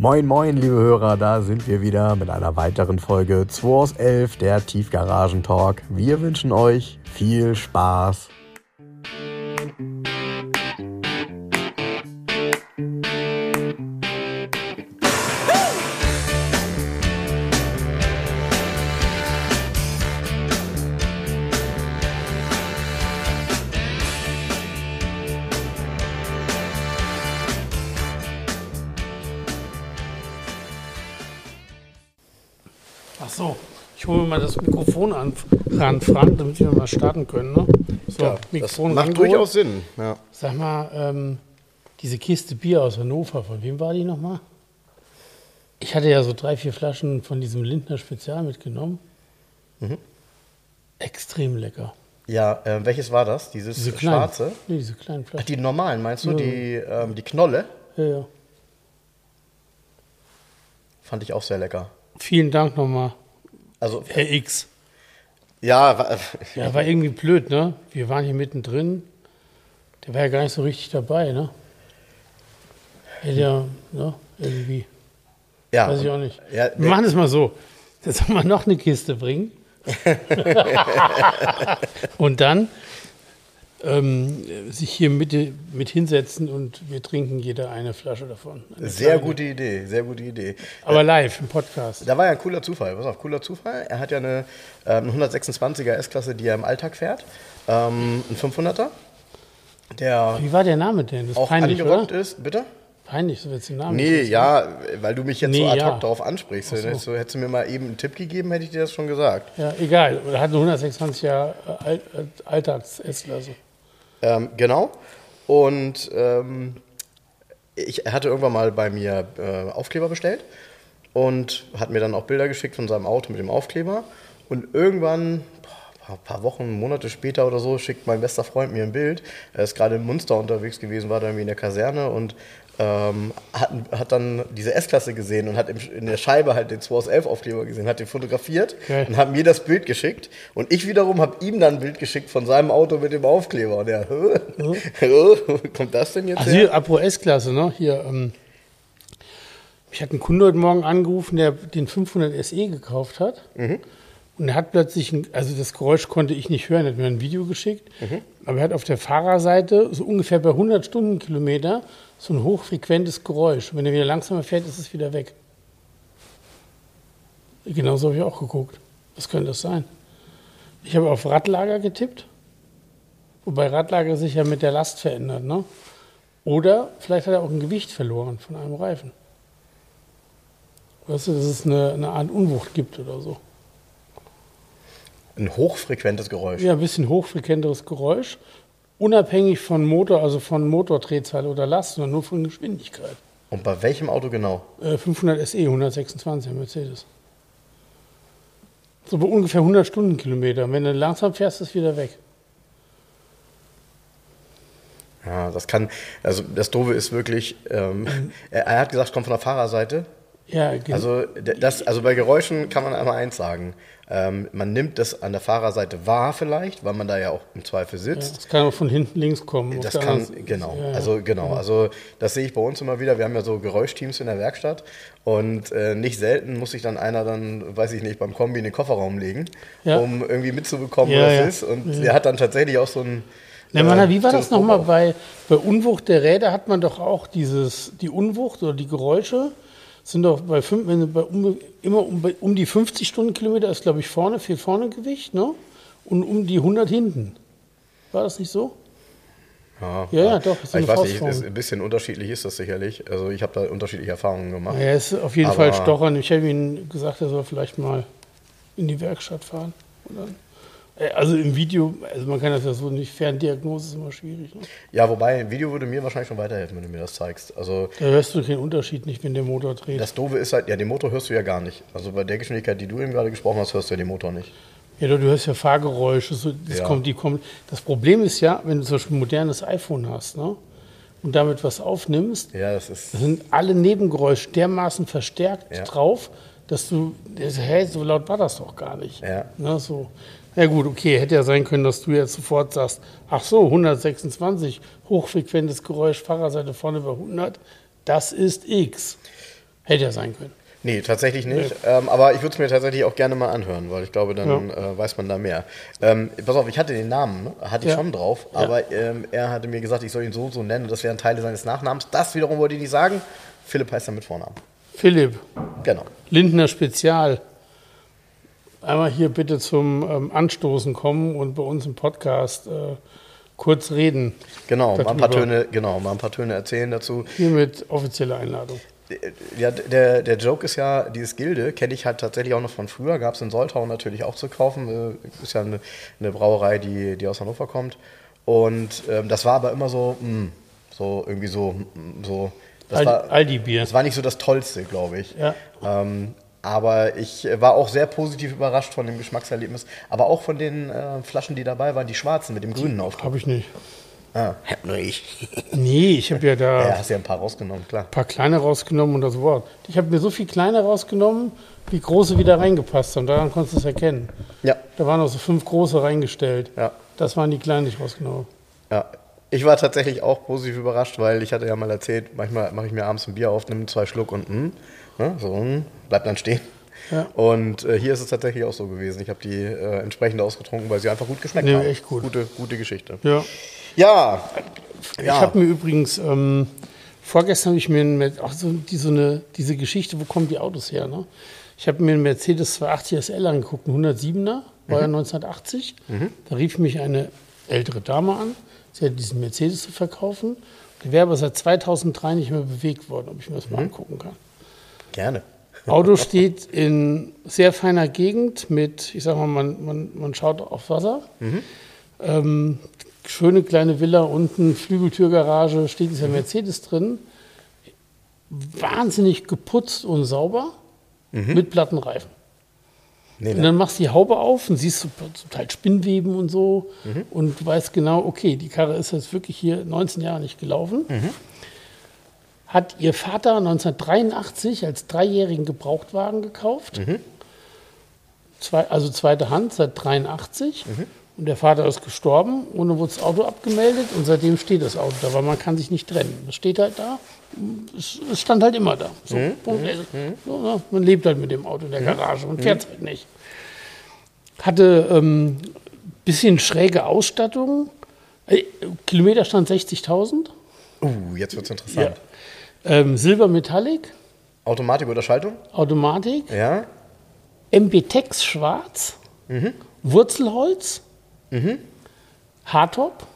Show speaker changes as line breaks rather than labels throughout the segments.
Moin, moin, liebe Hörer, da sind wir wieder mit einer weiteren Folge 2 aus 11, der Tiefgaragen-Talk. Wir wünschen euch viel Spaß.
Mal das Mikrofon an, ran, Frank, damit wir mal starten können. Ne? So,
das
Mikrofon
macht
rangeholt.
durchaus Sinn. Ja.
Sag mal, ähm, diese Kiste Bier aus Hannover, von wem war die nochmal? Ich hatte ja so drei, vier Flaschen von diesem Lindner Spezial mitgenommen.
Mhm.
Extrem lecker.
Ja, äh, welches war das? Dieses
Diese kleinen,
schwarze?
Nee, diese kleinen
Ach,
Flaschen.
die normalen, meinst du?
Ja.
Die, ähm, die Knolle?
Ja, ja.
Fand ich auch sehr lecker.
Vielen Dank nochmal,
Also,
Herr X.
ja, wa-
Ja, war irgendwie blöd, ne? Wir waren hier mittendrin. Der war ja gar nicht so richtig dabei, ne? Hätte ja, ne? Irgendwie.
ja.
Weiß ich auch nicht.
Ja,
Wir machen es mal so. Jetzt soll man noch eine Kiste bringen. und dann ähm, sich hier mit, mit hinsetzen und wir trinken jeder eine Flasche davon. Eine
sehr
kleine.
gute Idee, sehr gute Idee.
Aber live im Podcast.
Da war ja ein cooler Zufall. Pass auf, cooler Zufall. Er hat ja eine ähm, 126er S-Klasse, die er im Alltag fährt. Ähm, ein 500er, der
Wie war der Name denn? Das ist
auch
peinlich,
angerockt
oder?
ist. Bitte?
Peinlich, so jetzt den Namen.
Nee, ja, weil du mich jetzt
Nee,
so ad hoc
ja.
darauf ansprichst.
Ach so.
Hättest, du, mir mal eben einen Tipp gegeben, hätte ich dir das schon gesagt.
Ja, egal. Er hat eine 126 Jahre All Alltags-S-Klasse.
Ähm, genau. Und ähm, ich, er hatte irgendwann mal bei mir äh, Aufkleber bestellt und hat mir dann auch Bilder geschickt von seinem Auto mit dem Aufkleber. Und irgendwann, ein paar Wochen, Monate später oder so, schickt mein bester Freund mir ein Bild. Er ist gerade in Munster unterwegs gewesen, war da irgendwie in der Kaserne und ähm, hat, hat dann diese S-Klasse gesehen und hat im, in der Scheibe halt den 2 aus 11 Aufkleber gesehen, hat den fotografiert
Geil.
und hat mir das Bild geschickt. Und ich wiederum habe ihm dann ein Bild geschickt von seinem Auto mit dem Aufkleber. Und er, wo kommt das denn jetzt
Also
her?
hier, apro S-Klasse, ne? Hier, ähm, mich hat ein Kunde heute Morgen angerufen, der den 500 SE gekauft hat. Und er hat plötzlich, ein, also das Geräusch konnte ich nicht hören, er hat mir ein Video geschickt. Aber er hat auf der Fahrerseite, so ungefähr bei 100 Stundenkilometer, so ein hochfrequentes Geräusch. Und wenn er wieder langsamer fährt, ist es wieder weg. Genauso habe ich auch geguckt. Was könnte das sein? Ich habe auf Radlager getippt, wobei Radlager sich ja mit der Last verändert, ne? Oder vielleicht hat er auch ein Gewicht verloren von einem Reifen. Weißt du, dass es eine, eine Art Unwucht gibt oder so.
Ein hochfrequentes Geräusch.
Ja, ein bisschen hochfrequenteres Geräusch, unabhängig von Motor, also von Motordrehzahl oder Last, sondern nur von Geschwindigkeit.
Und bei welchem Auto genau?
Äh, 500 SE, 126 Mercedes. So bei ungefähr 100 Stundenkilometer. Und wenn du langsam fährst, ist es wieder weg.
Ja, das kann, also das Doofe ist wirklich, ähm, er, er hat gesagt, kommt von der Fahrerseite.
Ja, ge-
Also, das, also bei Geräuschen kann man einmal eins sagen. Ähm, man nimmt das an der Fahrerseite wahr vielleicht, weil man da ja auch im Zweifel
ja,
sitzt.
das kann auch von hinten links kommen.
Das kann, genau,
Ja, ja.
also genau, also das sehe ich bei uns immer wieder. Wir haben ja so Geräuschteams in der Werkstatt und äh, nicht selten muss sich dann einer dann, weiß ich nicht, beim Kombi in den Kofferraum legen,
Ja.
um irgendwie mitzubekommen,
Ja,
was
ja.
es ist. Und der hat dann tatsächlich auch so ein.
Na, Mann,
äh,
wie war das nochmal? Bei, bei Unwucht der Räder hat man doch auch dieses, die Unwucht oder die Geräusche sind doch bei, fünf, bei um, immer um, um die 50 Stundenkilometer ist, glaube ich, vorne, viel vorne Gewicht, ne? Und um die 100 hinten. War das nicht so?
Ja,
Ja, ja, doch,
ich weiß nicht, ist, ein bisschen unterschiedlich ist das sicherlich. Also ich habe da unterschiedliche Erfahrungen gemacht.
Er ist auf jeden
Aber-
Fall stochern. Ich habe ihm gesagt, er soll vielleicht mal in die Werkstatt fahren. Und dann, also im Video, also man kann das ja so nicht, Ferndiagnose ist immer schwierig. Ne?
Ja, wobei, ein Video würde mir wahrscheinlich schon weiterhelfen, wenn du mir das zeigst. Also
Da hörst du keinen Unterschied nicht, wenn der Motor dreht.
das Doofe ist halt, ja, den Motor hörst du ja gar nicht. Also bei der Geschwindigkeit, die du eben gerade gesprochen hast, hörst du ja den Motor nicht.
Ja, du hörst ja Fahrgeräusche, so, das,
Ja.
kommt, die kommt. das Problem ist ja, wenn du zum Beispiel ein modernes iPhone hast ne, und damit was aufnimmst,
Ja, das ist.
sind alle Nebengeräusche dermaßen verstärkt
Ja.
drauf, dass du, das- hey, so laut war das doch gar nicht.
Ja.
Ne, so. Ja gut, okay, hätte ja sein können, dass du jetzt sofort sagst, ach so, 126, hochfrequentes Geräusch, Fahrerseite vorne bei 100, das ist X. Hätte er sein können.
Nee, tatsächlich nicht. Ähm, aber ich würde es mir tatsächlich auch gerne mal anhören, weil ich glaube, dann äh, weiß man da mehr. Ähm, pass auf, ich hatte den Namen, ne? hatte ich
Ja.
schon drauf, aber ähm, er hatte mir gesagt, ich soll ihn so so nennen und das wären Teile seines Nachnamens. Das wiederum wollte ich nicht sagen. Philipp heißt er mit Vornamen.
Philipp,
Genau.
Lindner Spezial. Einmal hier bitte zum ähm, Anstoßen kommen und bei uns im Podcast äh, kurz reden.
Genau, mal ein paar. Töne, genau, mal ein paar Töne erzählen dazu.
Hiermit offizielle Einladung.
Ja, der, der Joke ist ja, dieses Gilde kenne ich halt tatsächlich auch noch von früher. Gab es in Soltau natürlich auch zu kaufen. Äh, Ist ja eine, eine Brauerei, die, die aus Hannover kommt. Und ähm, das war aber immer so, mh, so irgendwie so, mh, so. Das
Aldi-
war,
Aldi-Bier.
Das war nicht so das Tollste, glaube ich.
Ja.
Ähm, aber ich äh, war auch sehr positiv überrascht von dem Geschmackserlebnis. Aber auch von den äh, Flaschen, die dabei waren, die schwarzen mit dem grünen Aufdruck.
Habe ich nicht.
Ah, hab nur ich.
Nee, ich habe ja da
Ja,
ein
hast ja ein paar rausgenommen, klar.
paar kleine rausgenommen und das Wort. Ich habe mir so viel kleine rausgenommen, wie große wieder reingepasst haben. Daran konntest du es erkennen.
Ja,
Da waren noch so fünf große reingestellt.
Ja.
Das waren die kleinen, die ich rausgenommen.
Ja, ich war tatsächlich auch positiv überrascht, weil ich hatte ja mal erzählt, manchmal mache ich mir abends ein Bier auf, nehme zwei Schluck und mm, ne, so mm, bleibt dann stehen.
Ja.
Und äh, hier ist es tatsächlich auch so gewesen. Ich habe die äh, entsprechend ausgetrunken, weil sie einfach gut geschmeckt
Nee,
haben.
echt gut.
Gute, gute Geschichte.
Ja.
Ja,
Ich
ja.
habe mir übrigens, ähm, vorgestern habe ich mir ein, auch so, die, so eine, diese Geschichte, wo kommen die Autos her? Ne? Ich habe mir einen Mercedes 280 SL angeguckt, ein 107er, war ja 1980. Da rief mich eine ältere Dame an, sie hat diesen Mercedes zu verkaufen. Der wäre aber seit 2003 nicht mehr bewegt worden, ob ich mir das mal angucken kann.
gerne.
Auto steht in sehr feiner Gegend mit, ich sag mal, man, man, man schaut auf Wasser. Ähm, schöne kleine Villa unten, Flügeltürgarage, steht dieser Mercedes drin. Wahnsinnig geputzt und sauber mit platten Reifen.
Nee,
Und dann machst du die Haube auf und siehst zum Teil Spinnweben und so und du weißt genau, okay, die Karre ist jetzt wirklich hier 19 Jahre nicht gelaufen. Hat ihr Vater 1983 als dreijährigen Gebrauchtwagen gekauft. Zwei, also zweite Hand seit 83. Und der Vater ist gestorben, ohne wurde das Auto abgemeldet und seitdem steht das Auto da, weil man kann sich nicht trennen. Das steht halt da. Es, es stand halt immer da. So, Punkt. So, ne? Man lebt halt mit dem Auto in der Garage und fährt halt nicht. Hatte ähm, bisschen schräge Ausstattung. Äh, Kilometerstand 60.000.
Uh, jetzt wird's interessant.
Ähm, Silber Metallic,
Automatik oder Schaltung?
Automatik,
Ja.
MBTEX schwarz, Wurzelholz, Hardtop,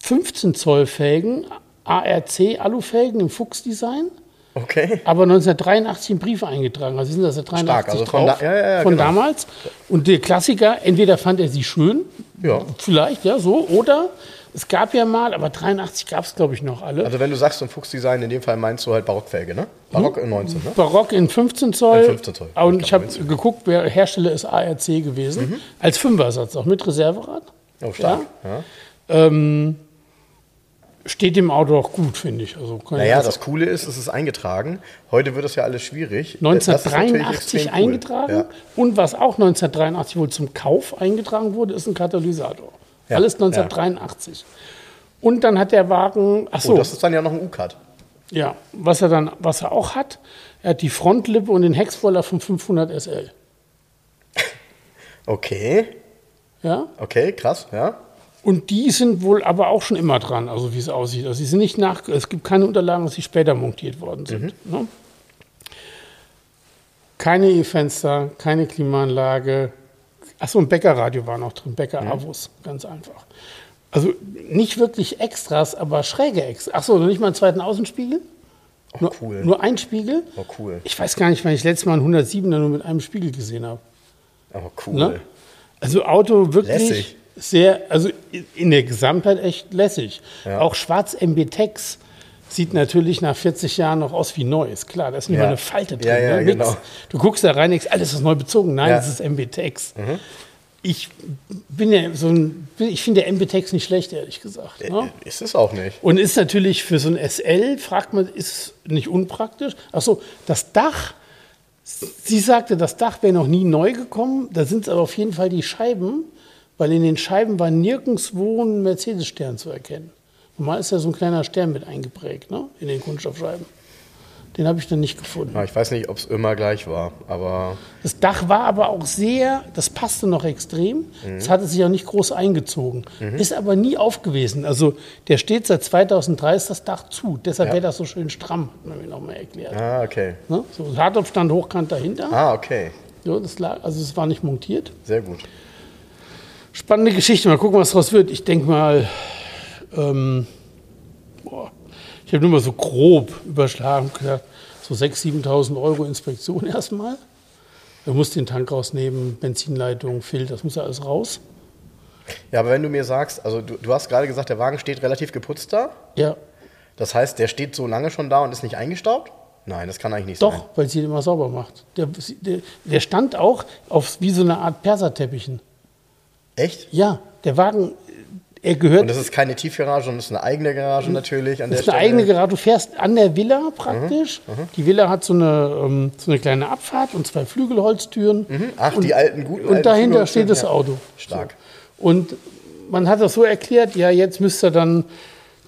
15 Zoll Felgen, ARC Alufelgen im Fuchsdesign,
Okay.
aber 1983 in Briefe eingetragen. Also sind das ja 83
Stark, also von
drauf,
da- ja, ja,
von
genau.
damals. Und der Klassiker, entweder fand er sie schön,
Ja.
vielleicht, ja, so, oder es gab ja mal, aber 83 gab es, glaube ich, noch alle.
Also wenn du sagst, so ein Fuchsdesign, in dem Fall meinst du halt Barockfelge, ne? Barock in 19, ne?
Barock in 15 Zoll.
In 15 Zoll.
Und
Ich
ich habe
Mhm.
geguckt, wer Hersteller ist ARC gewesen. Als Fünfersatz, auch mit Reserverad.
Oh, stark. Ja.
Ähm, steht dem Auto auch gut, finde ich. Also
Naja,
ich
das Coole ist, es ist eingetragen. Heute wird das ja alles schwierig. Das ist natürlich
1983
extrem cool.
eingetragen.
Ja.
Und was auch 1983 wohl zum Kauf eingetragen wurde, ist ein Katalysator.
Ja,
Alles 1983. Und dann hat der Wagen, ach
Oh,
so,
das ist dann ja noch ein U-Cut.
ja, was er dann, was er auch hat, er hat die Frontlippe und den Heckspoiler vom 500 SL.
Okay,
Ja,
okay, krass, ja.
Und die sind wohl aber auch schon immer dran, also wie es aussieht. Also sie sind nicht nach, es gibt keine Unterlagen, dass sie später montiert worden sind. Ne? Keine E-Fenster, keine Klimaanlage. Achso, ein Bäckerradio war noch drin, Bäcker Avus, ganz einfach. Also nicht wirklich Extras, aber schräge Extras. Achso, noch nicht mal einen zweiten Außenspiegel.
Oh,
Nur,
cool.
nur ein Spiegel.
Oh, cool.
Ich weiß gar nicht, wann ich letztes Mal einen 107er nur mit einem Spiegel gesehen habe.
Aber cool.
Ne? Also Auto wirklich
Lässig.
sehr, also in der Gesamtheit echt lässig.
Ja.
Auch schwarz MB-Tex sieht natürlich nach 40 Jahren noch aus wie neu. Ist klar, da ist nicht
Ja.
eine Falte drin.
Ja, ja,
ne?
Genau.
Du guckst da rein, denkst, alles ist neu bezogen. Nein.
Mhm.
das ist MB-Tex. Ich bin ja so ein, ich finde der MB-Tex nicht schlecht, ehrlich gesagt. Ne?
Äh, Ist es auch nicht.
Und ist natürlich für so ein SL, fragt man, ist nicht unpraktisch. Achso, das Dach, sie sagte, das Dach wäre noch nie neu gekommen. Da sind es aber auf jeden Fall die Scheiben, weil in den Scheiben war nirgendwo ein Mercedes-Stern zu erkennen. Normal ist ja so ein kleiner Stern mit eingeprägt ne? in den Kunststoffscheiben. Den habe ich dann nicht gefunden.
Ja, ich weiß nicht, ob es immer gleich war, aber
Das Dach war aber auch sehr, das passte noch extrem. Es hatte sich auch nicht groß eingezogen. Ist aber nie auf gewesen. Also der steht seit 2003 ist das Dach zu. Deshalb
Ja.
wäre das so schön stramm, hat man mir nochmal erklärt.
ah, okay.
Ne? So Hardtop stand hochkant dahinter.
Ah, okay.
Ja, das lag, also es war nicht montiert.
Sehr gut.
Spannende Geschichte. Mal gucken, was daraus wird. Ich denke mal, ähm, ich habe nur mal so grob überschlagen, gesagt, so 6.000, 7.000 Euro Inspektion erstmal. Du musst den Tank rausnehmen, Benzinleitung, Filter, das muss ja alles raus.
Ja, aber wenn du mir sagst, also du, du hast gerade gesagt, der Wagen steht relativ geputzt da.
Ja,
Das heißt, der steht so lange schon da und ist nicht eingestaubt? Nein, das kann eigentlich nicht sein.
doch, weil sie ihn immer sauber macht. Der, der, der stand auch auf wie so eine Art Perserteppichen.
Echt?
Ja, der Wagen, er gehört
Und das ist keine Tiefgarage, sondern das ist eine eigene Garage natürlich an
Das ist eine
Stelle.
eigene Garage. Du fährst an der Villa praktisch. Die Villa hat so eine, ähm, so eine kleine Abfahrt und zwei Flügelholztüren.
Ach, die alten guten
Und
alten
dahinter steht das
ja.
Auto.
Stark.
So. Und man hat das so erklärt, ja, jetzt müsste dann,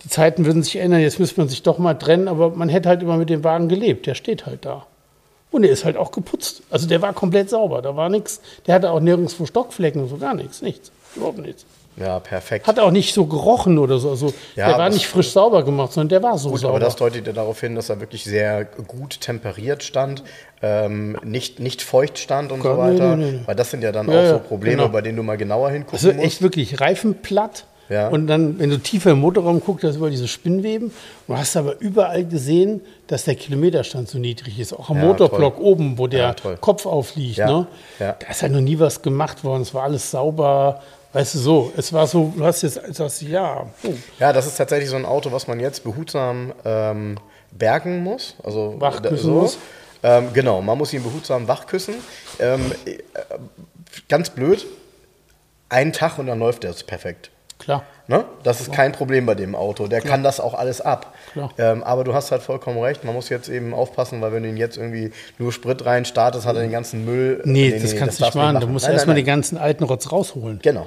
die Zeiten würden sich ändern, jetzt müsste man sich doch mal trennen, aber man hätte halt immer mit dem Wagen gelebt. Der steht halt da. Und der ist halt auch geputzt. Also der war komplett sauber. Da war nichts. Der hatte auch nirgendwo Stockflecken und so gar nichts. Nichts. Überhaupt nichts.
Ja, perfekt.
Hat auch nicht so gerochen oder so. Also
Ja,
der war nicht frisch sauber gemacht, sondern der war so
Gut,
sauber.
aber das deutet ja darauf hin, dass er wirklich sehr gut temperiert stand, ähm, nicht, nicht feucht stand und so
Gott, nee,
weiter.
nee, nee.
Weil das sind ja dann
Ja,
auch so Probleme,
genau.
bei denen du mal genauer hingucken
Also
musst.
echt wirklich Reifenplatt.
Ja.
Und dann, wenn du tiefer im Motorraum guckst, da ist über diese Spinnweben. Du hast aber überall gesehen, dass der Kilometerstand so niedrig ist. Auch am
Ja,
Motorblock oben, wo der
Ja, toll.
Kopf aufliegt. Ne? Da ist ja noch nie was gemacht worden. Es war alles sauber. Weißt du so, es war so, du hast jetzt, du hast, ja, oh,
Ja, das ist tatsächlich so ein Auto, was man jetzt behutsam ähm, bergen muss. Also
Wachküssen
so.
muss.
Ähm, genau, man muss ihn behutsam wachküssen. Ähm, äh, ganz blöd, einen Tag und dann läuft der perfekt.
klar.
Ne? Das ist kein Problem bei dem Auto. Der kann das auch alles ab.
Klar.
Ähm, aber du hast halt vollkommen recht. Man muss jetzt eben aufpassen, weil wenn du ihn jetzt irgendwie nur Sprit rein startest, hat er den ganzen Müll.
Nee, das kannst du nicht
darfst
machen. Du musst erstmal den ganzen alten Rotz rausholen.
Genau.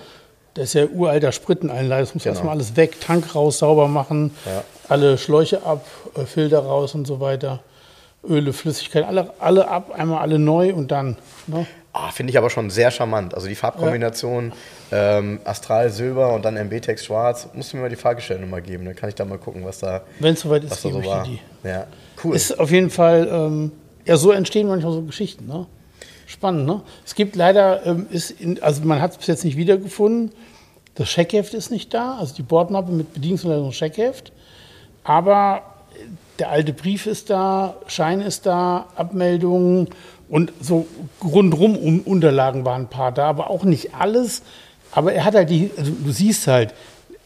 Das ist ja uralter Spritteneinleit, das muss
Genau.
erstmal alles weg, Tank raus, sauber machen,
Ja.
alle Schläuche ab, äh, Filter raus und so weiter. Öle, Flüssigkeit, alle, alle ab, einmal alle neu und dann. Ne?
Ah, Finde ich aber schon sehr charmant. Also die Farbkombination ähm, Astral Silber und dann MB-Text Schwarz. Musst du mir mal die Fahrgestellnummer geben, dann kann ich da mal gucken, was da,
Wenn es soweit ist, gebe
so
ich
war.
die.
Ja, cool.
Ist auf jeden Fall, ähm, ja, so entstehen manchmal so Geschichten. Ne? Spannend, ne? Es gibt leider, ähm, ist in, also man hat es bis jetzt nicht wiedergefunden. Das Scheckheft ist nicht da, also die Bordmappe mit Bedienungsanleitung Scheckheft. Aber der alte Brief ist da, Schein ist da, Abmeldungen und so rundrum Un- Unterlagen waren ein paar da, aber auch nicht alles. Aber er hat halt die, also du siehst halt,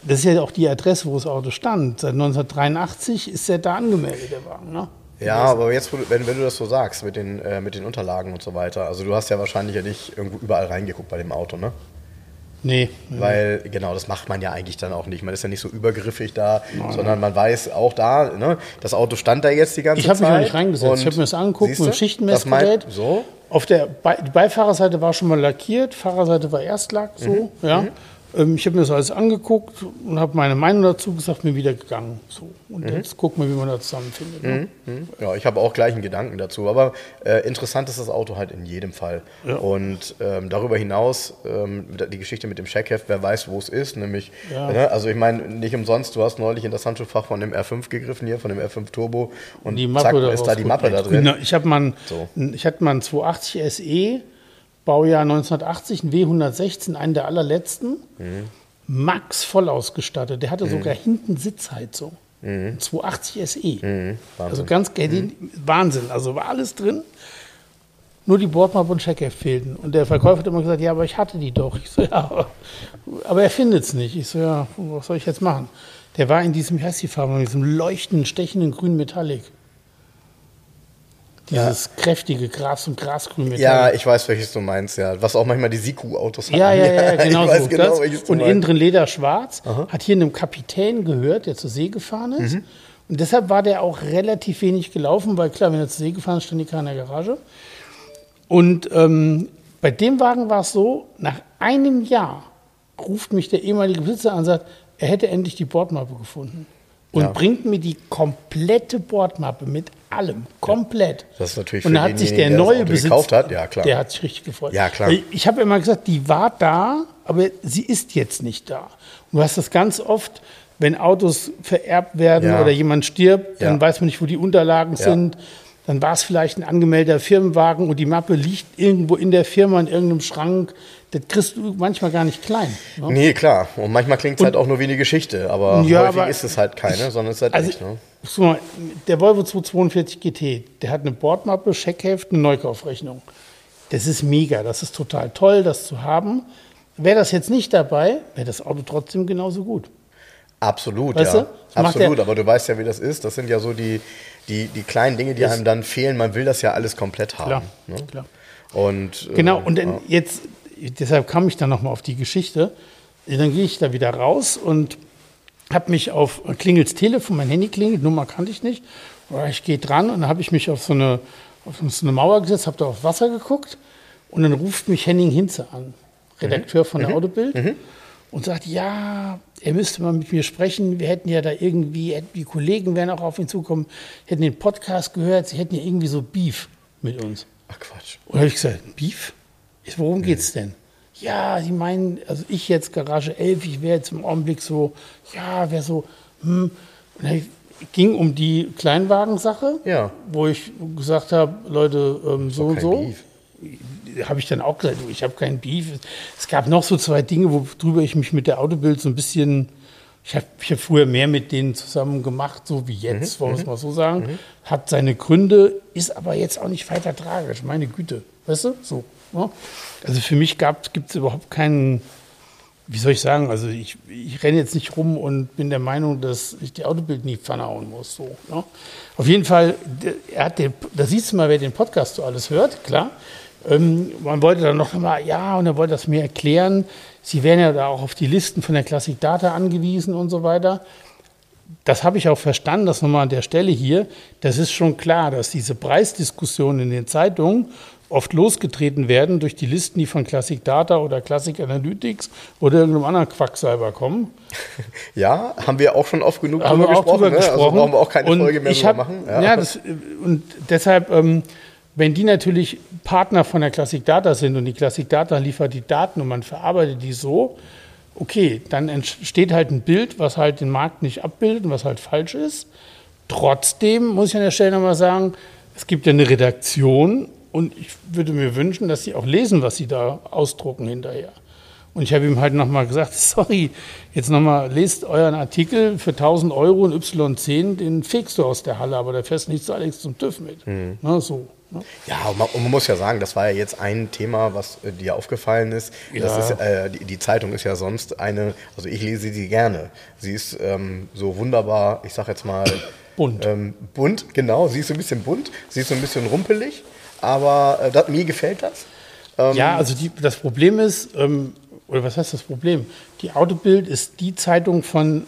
das ist ja auch die Adresse, wo das Auto stand. Seit 1983 ist er da angemeldet, der Wagen. Ne?
Ja, aber jetzt, wenn, wenn du das so sagst mit den, äh, mit den Unterlagen und so weiter, also du hast ja wahrscheinlich ja nicht irgendwo überall reingeguckt bei dem Auto, ne?
Nee.
Weil, genau, das macht man ja eigentlich dann auch nicht. Man ist ja nicht so übergriffig da, sondern man weiß auch da, ne, das Auto stand da jetzt die ganze
Ich
Zeit.
habe mich noch nicht reingesetzt. Ich habe mir das angeguckt mit dem? Schichtenmessgerät.
So?
Auf der Be die Beifahrerseite war schon mal lackiert, Fahrerseite war Erstlack, so,
Mhm.
ja. Ähm, ich habe mir das alles angeguckt und habe meine Meinung dazu gesagt, mir wieder gegangen. So. Und
Mhm.
jetzt gucken wir, wie man da zusammenfindet. Ne?
Hm? Ja, ich habe auch gleich einen Gedanken dazu. Aber äh, interessant ist das Auto halt in jedem Fall.
Ja.
Und ähm, darüber hinaus ähm, die Geschichte mit dem Checkheft, wer weiß, wo es ist. Nämlich,
Ja.
ne, also ich meine, nicht umsonst, du hast neulich in das Handschuhfach von dem R5 gegriffen hier, von dem R5 Turbo. Und
Die Mappe
zack, ist da die Mappe da
rausgeholt.
drin.
Ich habe mal, einen-
So.
ich hatte mal einen 280 SE, Baujahr 1980, ein W116, einen der allerletzten.
Mhm.
Max voll ausgestattet. Der hatte sogar hinten Sitzheizung. Ein 280 SE.
Mhm,
Also ganz Wahnsinn. Also war alles drin. Nur die Bordmappe und Checkheft fehlten. Und der Verkäufer hat immer gesagt, ja, aber ich hatte die doch. Ich so, ja, aber, aber er findet es nicht. Ich so, ja, was soll ich jetzt machen? Der war in diesem, wie heißt die Farbe, in diesem leuchtenden, stechenden grün Metallic. Dieses kräftige Gras- und Grasgrün.
Ja, ich weiß, welches du meinst, ja. Was auch manchmal die Siku-Autos haben.
Ja, ja, ja, genau so.
genau,
Und innen drin Leder schwarz. Hat hier einem Kapitän gehört, der zur See gefahren ist.
Mhm.
Und deshalb war der auch relativ wenig gelaufen, weil klar, wenn er zur See gefahren ist, stand die Karre in der Garage. Und ähm, bei dem Wagen war es so, nach einem Jahr ruft mich der ehemalige Besitzer an und sagt, er hätte endlich die Bordmappe gefunden. Und
Ja.
bringt mir die komplette Bordmappe mit allem, komplett.
Das ist natürlich
Und da hat sich der neue Besitzer,
gekauft hat, ja, klar.
der hat sich richtig gefreut.
Ja, klar.
Ich habe immer gesagt, die war da, aber sie ist jetzt nicht da. Und du hast das ganz oft, wenn Autos vererbt werden
Ja.
oder jemand stirbt, dann
Ja.
weiß man nicht, wo die Unterlagen
Ja.
sind. Dann war es vielleicht ein angemeldeter Firmenwagen und die Mappe liegt irgendwo in der Firma in irgendeinem Schrank. Das kriegst du manchmal gar nicht klein. Ne?
Nee, klar. Und manchmal klingt es halt auch nur wie eine Geschichte, aber
Ja,
häufig
aber
ist es halt keine, sondern es ist halt
Also,
echt. Ne?
guck mal, der Volvo 242 GT, der hat eine Bordmappe, Scheckheft, eine Neukaufrechnung. Das ist mega, das ist total toll, das zu haben. Wäre das jetzt nicht dabei, wäre das Auto trotzdem genauso gut.
Absolut,
Weißt
ja. Absolut, aber du weißt ja, wie das ist. Das sind ja so die, die, die kleinen Dinge, die einem dann fehlen. Man will das ja alles komplett haben.
Klar,
Ne?
klar.
Und, äh,
Genau, und
ja.
jetzt, deshalb kam ich dann nochmal auf die Geschichte. Dann gehe ich da wieder raus und habe mich auf Klingels Telefon, mein Handy klingelt, Nummer kannte ich nicht. Ich gehe dran und dann habe ich mich auf so eine, auf so eine Mauer gesetzt, habe da auf Wasser geguckt und dann ruft mich Henning Hinze an, Redakteur von der Autobild, und sagt, ja, er müsste mal mit mir sprechen. Wir hätten ja da irgendwie, die Kollegen wären auch auf ihn zukommen, hätten den Podcast gehört, sie hätten ja irgendwie so Beef mit uns.
Ach Quatsch.
Und habe ich gesagt, Beef? Worum geht's denn? Ja, sie meinen, also ich jetzt Garage 11, ich wäre jetzt im Augenblick so, ja, wäre so, hm. Und dann ging um die Kleinwagensache,
Ja.
wo ich gesagt habe, Leute, ähm, so und so.
Beef.
Habe ich dann auch gesagt, du, ich habe keinen Beef. Es gab noch so zwei Dinge, worüber ich mich mit der Autobild so ein bisschen, ich habe ich hab früher mehr mit denen zusammen gemacht, so wie jetzt, wollen wir es mal so sagen. Hat seine Gründe, ist aber jetzt auch nicht weiter tragisch, meine Güte. Weißt du? So. Ne? Also für mich gibt es überhaupt keinen, wie soll ich sagen, also ich, ich renne jetzt nicht rum und bin der Meinung, dass ich die Autobild nie Pfanne hauen muss. So, ne? Auf jeden Fall, er hat den, da siehst du mal, wer den Podcast so alles hört, klar. Ähm, man wollte dann noch mal, ja, und er wollte das mir erklären. Sie wären ja da auch auf die Listen von der Classic Data angewiesen und so weiter. Das habe ich auch verstanden, das nochmal an der Stelle hier. Das ist schon klar, dass diese Preisdiskussionen in den Zeitungen oft losgetreten werden durch die Listen, die von Classic Data oder Classic Analytics oder irgendeinem anderen Quacksalber kommen.
Ja, haben wir auch schon oft genug
haben
drüber
wir auch
gesprochen.
drüber
ne?
gesprochen.
Also brauchen wir auch keine
und
Folge mehr
ich hab,
machen.
Ja, das, und deshalb, ähm, wenn die natürlich Partner von der Classic Data sind und die Classic Data liefert die Daten und man verarbeitet die so, okay, dann entsteht halt ein Bild, was halt den Markt nicht abbildet und was halt falsch ist. Trotzdem muss ich an der Stelle nochmal sagen, es gibt ja eine Redaktion und ich würde mir wünschen, dass sie auch lesen, was sie da ausdrucken hinterher. Und ich habe ihm halt nochmal gesagt, sorry, jetzt nochmal, lest euren Artikel für 1000 Euro in Y10, den fegst du aus der Halle, aber da fährst nicht zu Alex zum TÜV mit.
Mhm.
Na, so. Ne?
Ja, und man, und man muss ja sagen, das war ja jetzt ein Thema, was äh, dir aufgefallen ist.
Ja.
ist äh, die, die Zeitung ist ja sonst eine, also ich lese sie gerne. Sie ist ähm, so wunderbar, ich sag jetzt mal.
Bunt.
Ähm, bunt, genau. Sie ist so ein bisschen bunt, sie ist so ein bisschen rumpelig, aber äh, das, mir gefällt das. Ähm,
Ja, also die, das Problem ist, ähm, oder was heißt das Problem? Die Autobild ist die Zeitung von,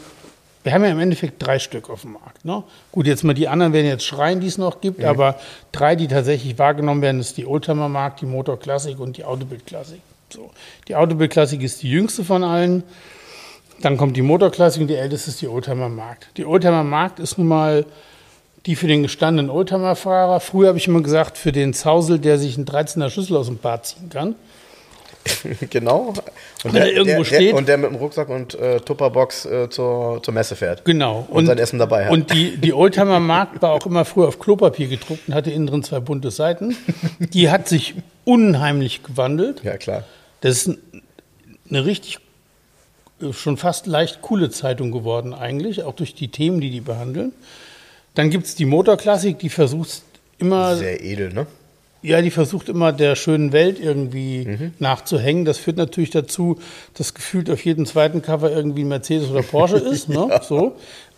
wir haben ja im Endeffekt drei Stück auf dem Markt. Ne? Gut, jetzt mal die anderen werden jetzt schreien, die es noch gibt, aber drei, die tatsächlich wahrgenommen werden, ist die Oldtimer Markt, die Motor Classic und die Autobild Classic. So. Die Autobild Classic ist die jüngste von allen. Dann kommt die Motor Classic und die älteste ist die Oldtimer Markt. Die Oldtimer Markt ist nun mal die für den gestandenen Oldtimer-Fahrer. Früher habe ich immer gesagt, für den Zausel, der sich einen 13er Schlüssel aus dem Bad ziehen kann.
genau. Und
Wenn er irgendwo
der,
steht.
Der, und der mit dem Rucksack und äh, Tupperbox äh, zur, zur Messe fährt.
Genau.
Und sein Essen dabei hat.
Und die, die Oldtimer Markt war auch immer früher auf Klopapier gedruckt und hatte innen drin zwei bunte Seiten. Die hat sich unheimlich gewandelt.
Ja, klar.
Das ist ein- eine richtig, äh, schon fast leicht coole Zeitung geworden eigentlich, auch durch die Themen, die die behandeln. Dann gibt es die Motorklassik, die versucht immer
Sehr edel, ne?
Ja, die versucht immer der schönen Welt irgendwie
Mhm.
nachzuhängen. Das führt natürlich dazu, dass gefühlt auf jedem zweiten Cover irgendwie ein Mercedes oder Porsche ist. Ne? So.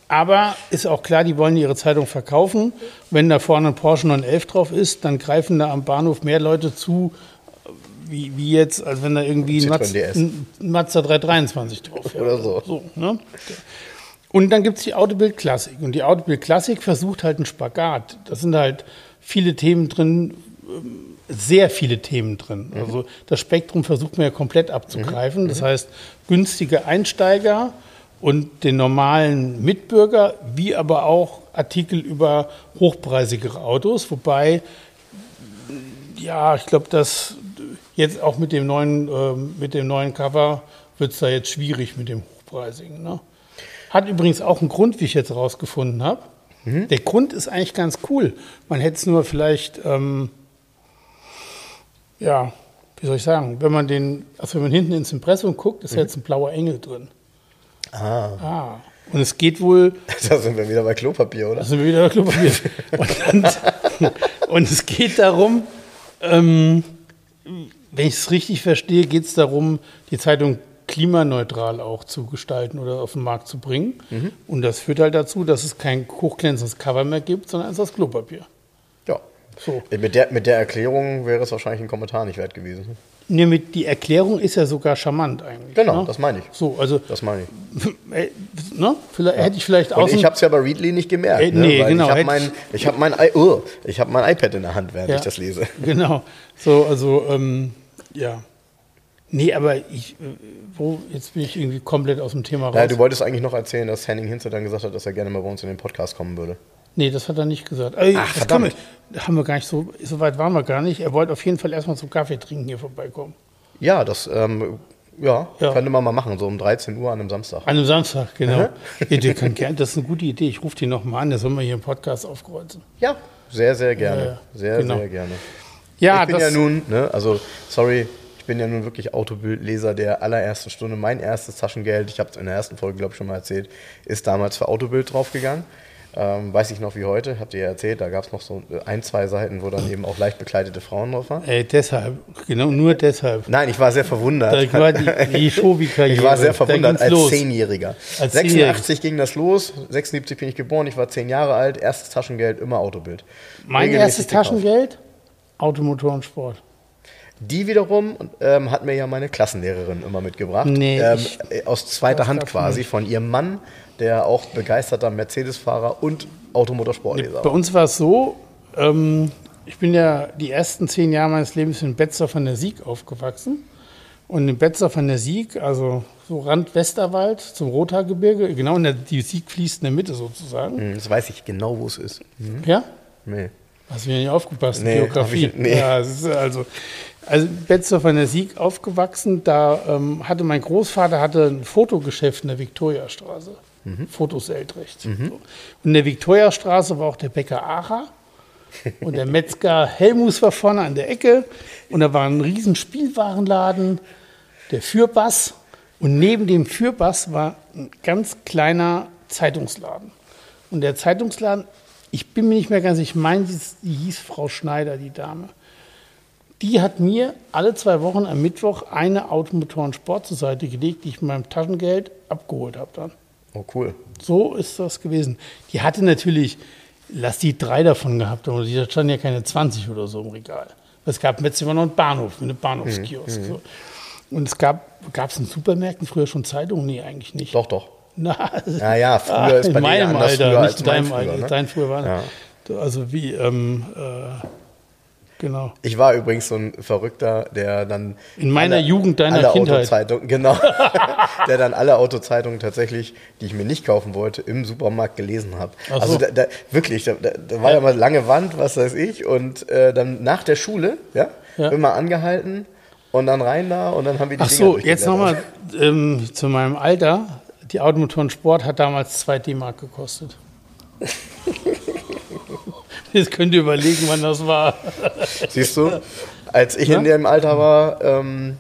Aber ist auch klar, die wollen ihre Zeitung verkaufen. Wenn da vorne ein Porsche 911 drauf ist, dann greifen da am Bahnhof mehr Leute zu, wie, wie jetzt, als wenn da irgendwie ein, Maz ein Mazda 323 drauf wäre.
Oder so.
so ne? Und dann gibt es die Autobild Klassik. Und die Autobild Klassik versucht halt einen Spagat. Da sind halt viele Themen drin, sehr viele Themen drin.
Mhm.
Also das Spektrum versucht man ja komplett abzugreifen. Das heißt, günstige Einsteiger und den normalen Mitbürger, wie aber auch Artikel über hochpreisigere Autos, wobei ja, ich glaube, dass jetzt auch mit dem neuen, äh, mit dem neuen Cover wird es da jetzt schwierig mit dem Hochpreisigen. Ne? Hat übrigens auch einen Grund, wie ich jetzt rausgefunden habe. Mhm. Der Grund ist eigentlich ganz cool. Man hätte es nur vielleicht, ähm, ja, wie soll ich sagen, wenn man den, also wenn man hinten ins Impressum guckt, ist mhm. jetzt ein blauer Engel drin.
Ah.
ah. Und es geht wohl.
Da sind wir wieder bei Klopapier, oder? Da
sind wir wieder bei Klopapier. und, und, es geht darum, ähm, wenn ich es richtig verstehe, geht es darum, die Zeitung klimaneutral auch zu gestalten oder auf den Markt zu bringen. Mhm. Und das führt halt dazu, dass es kein hochglänzendes Cover mehr gibt, sondern es ist das Klopapier.
So. Mit, der, mit der Erklärung wäre es wahrscheinlich ein Kommentar nicht wert gewesen.
Nee, mit die Erklärung ist ja sogar charmant eigentlich.
Genau, ne? das meine ich.
So, also
das meine ich.
Äh, ne? Vielleicht, ja. Hätte ich vielleicht
auch. Ich habe es ja bei Readly nicht gemerkt. Äh,
nee, ne? genau.
Ich habe mein, ich hab mein, oh, hab mein iPad in der Hand, während ja. ich das lese.
Genau. So, also ähm, ja. Nee, aber ich, äh, wo, jetzt bin ich irgendwie komplett aus dem Thema raus.
Ja, du wolltest eigentlich noch erzählen, dass Henning Hinze dann gesagt hat, dass er gerne mal bei uns in den Podcast kommen würde.
Nee, das hat er nicht gesagt. Also, Ach, verdammt. Wir, haben wir gar nicht so, so weit waren wir gar nicht. Er wollte auf jeden Fall erstmal zum Kaffee trinken hier vorbeikommen.
Ja, das ähm, ja, ja, könnte man mal machen, so um 13 Uhr an einem Samstag.
An einem Samstag, genau. ja, kann gern, das ist eine gute Idee. Ich rufe die nochmal an, da sollen wir hier im Podcast aufkreuzen.
Ja, sehr, sehr gerne. Äh, sehr, genau. sehr gerne.
Ja,
ich bin ja nun, ne, also sorry, ich bin ja nun wirklich Autobildleser der allerersten Stunde. Mein erstes Taschengeld, ich habe es in der ersten Folge, glaube ich, schon mal erzählt, ist damals für Autobild draufgegangen. Ähm, weiß ich noch wie heute, habt ihr ja erzählt, da gab es noch so ein, zwei Seiten, wo dann eben auch leicht bekleidete Frauen drauf waren.
Ey, deshalb, genau, nur deshalb.
Nein, ich war sehr verwundert.
Da war die, die.
Ich war sehr verwundert als los. Zehnjähriger. Als 86 ging das los, 76 bin ich geboren, ich war zehn Jahre alt, erstes Taschengeld, immer Autobild.
Mein erstes Taschengeld? Automotor und Sport.
Die wiederum ähm, hat mir ja meine Klassenlehrerin immer mitgebracht. Nee, ähm, aus zweiter Hand quasi von ihrem Mann der auch begeisterter Mercedes-Fahrer und Automotorsportleser
war. Bei uns war es so, ähm, ich bin ja die ersten zehn Jahre meines Lebens in Betzer von der Sieg aufgewachsen. Und in Betzer von der Sieg, also so Rand Westerwald zum Rothaargebirge, genau, in der, die Sieg fließt in der Mitte sozusagen.
Hm, das weiß ich genau, wo es ist.
Mhm. Ja?
Nee.
Hast du mir nicht aufgepasst,
nee,
Geografie.
Ich, nee.
Ja, also, also Betzer von der Sieg aufgewachsen, da ähm, hatte mein Großvater hatte ein Fotogeschäft in der Viktoriastraße mhm. Fotos Eltrecht. Mhm. So. Und in der Viktoriastraße war auch der Bäcker Acha und der Metzger Helmus war vorne an der Ecke und da war ein riesen Spielwarenladen, der Fürbass und neben dem Fürbass war ein ganz kleiner Zeitungsladen. Und der Zeitungsladen, ich bin mir nicht mehr ganz, ich meine, die hieß Frau Schneider, die Dame. Die hat mir alle zwei Wochen am Mittwoch eine Automotoren-Sport zur Seite gelegt, die ich mit meinem Taschengeld abgeholt habe dann.
Oh, cool.
So ist das gewesen. Die hatte natürlich, lass die drei davon gehabt haben, die standen ja keine 20 oder so im Regal. Es gab letztes Mal noch einen Bahnhof, eine Bahnhofskiosk. Mhm. So. Und es gab, gab es in Supermärkten früher schon Zeitungen? Nee, eigentlich nicht.
Doch, doch.
Na,
naja, früher ist bei
in meinem Alter, nicht in deinem
Alter.
Ne? Dein früher war ja. Also wie, ähm, äh, Genau.
Ich war übrigens so ein Verrückter, der dann.
In meiner alle, Jugend deiner
alle
Kindheit.
Autozeitungen, genau. der dann alle Autozeitungen tatsächlich, die ich mir nicht kaufen wollte, im Supermarkt gelesen habe. So. Also da, da, wirklich, da, da war ja. ja mal lange Wand, was weiß ich. Und äh, dann nach der Schule, ja, ja. immer angehalten und dann rein da und dann haben wir die
Ach so, jetzt nochmal ähm, zu meinem Alter. Die Automotoren Sport hat damals 2 D-Mark gekostet. Jetzt könnt ihr überlegen, wann das war.
Siehst du, als ich ja? in dem Alter war, ähm,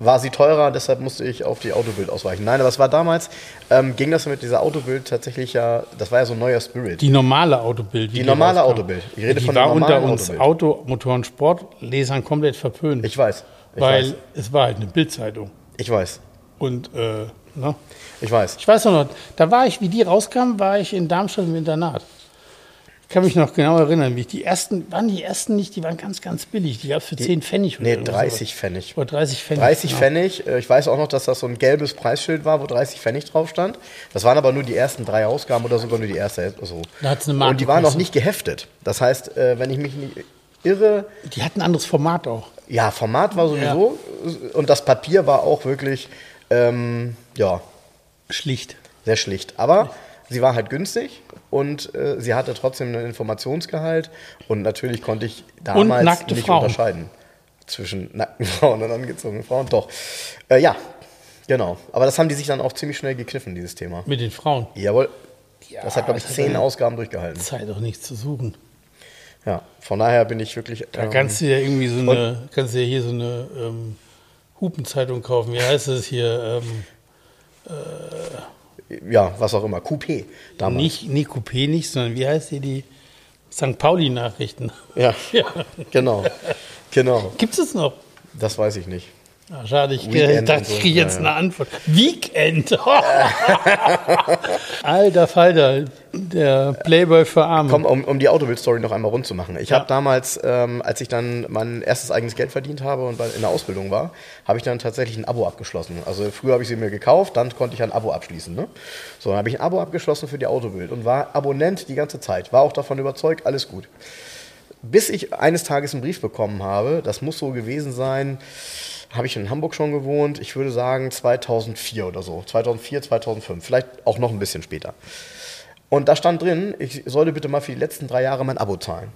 war sie teurer, deshalb musste ich auf die Autobild ausweichen. Nein, aber es war damals, ähm, ging das mit dieser Autobild tatsächlich ja, das war ja so ein neuer Spirit.
Die normale Autobild.
Die, die normale Autobild.
Ich rede die von der war unter uns Automotoren Sportlesern komplett verpönt.
Ich weiß.
Ich weil weiß. es war halt eine Bildzeitung.
Ich weiß.
Und, äh, ne?
Ich weiß.
Ich weiß noch, da war ich, wie die rauskam, war ich in Darmstadt im Internat. Ich kann mich noch genau erinnern, wie ich die ersten, waren die ersten nicht, die waren ganz, ganz billig. Die gab es für die, 10 Pfennig
oder Nee, 30 sowas. Pfennig.
Oder 30 Pfennig.
30 genau. Pfennig. Äh, ich weiß auch noch, dass das so ein gelbes Preisschild war, wo 30 Pfennig drauf stand. Das waren aber nur die ersten drei Ausgaben oder sogar nur die erste. So.
Da hat's eine Marke
Und die waren noch nicht geheftet. Das heißt, äh, wenn ich mich nicht irre.
Die hatten ein anderes Format auch.
Ja, Format war sowieso. Ja. Und das Papier war auch wirklich, ähm, ja.
Schlicht.
Sehr schlicht. Aber sie war halt günstig und äh, sie hatte trotzdem einen Informationsgehalt und natürlich konnte ich damals nicht
Frauen.
unterscheiden zwischen nackten Frauen und angezogenen Frauen. Doch. Äh, ja, genau. Aber das haben die sich dann auch ziemlich schnell gekniffen, dieses Thema.
Mit den Frauen.
Jawohl.
Ja,
das hat, glaube ich,
das
zehn Ausgaben durchgehalten.
Zeit auch nichts zu suchen.
Ja, von daher bin ich wirklich.
Da
ähm,
kannst du ja irgendwie so eine, kannst du ja hier so eine ähm, Hupenzeitung kaufen. Wie heißt es hier? Ähm,
ja, was auch immer. Coupé damals.
nicht, nicht Coupé nicht, sondern wie heißt die, die St. Pauli-Nachrichten?
Ja,
Ja.
genau. Genau.
Gibt es noch?
Das weiß ich nicht.
Ah, schade, ich,
Weekend
ich dachte, ich kriege jetzt eine. Antwort. Weekend! Alter Falter, der Playboy für Arme.
Komm, um, um die Autobild-Story noch einmal rund zu machen. Ich
Ja.
habe damals, ähm, als ich dann mein erstes eigenes Geld verdient habe und in der Ausbildung war, habe ich dann tatsächlich ein Abo abgeschlossen. Also früher habe ich sie mir gekauft, dann konnte ich ein Abo abschließen. Ne? So, dann habe ich ein Abo abgeschlossen für die Autobild und war Abonnent die ganze Zeit. War auch davon überzeugt, alles gut. Bis ich eines Tages einen Brief bekommen habe, das muss so gewesen sein, habe ich in Hamburg schon gewohnt, ich würde sagen 2004 oder so. 2004, 2005, vielleicht auch noch ein bisschen später. Und da stand drin, ich sollte bitte mal für die letzten drei Jahre mein Abo zahlen.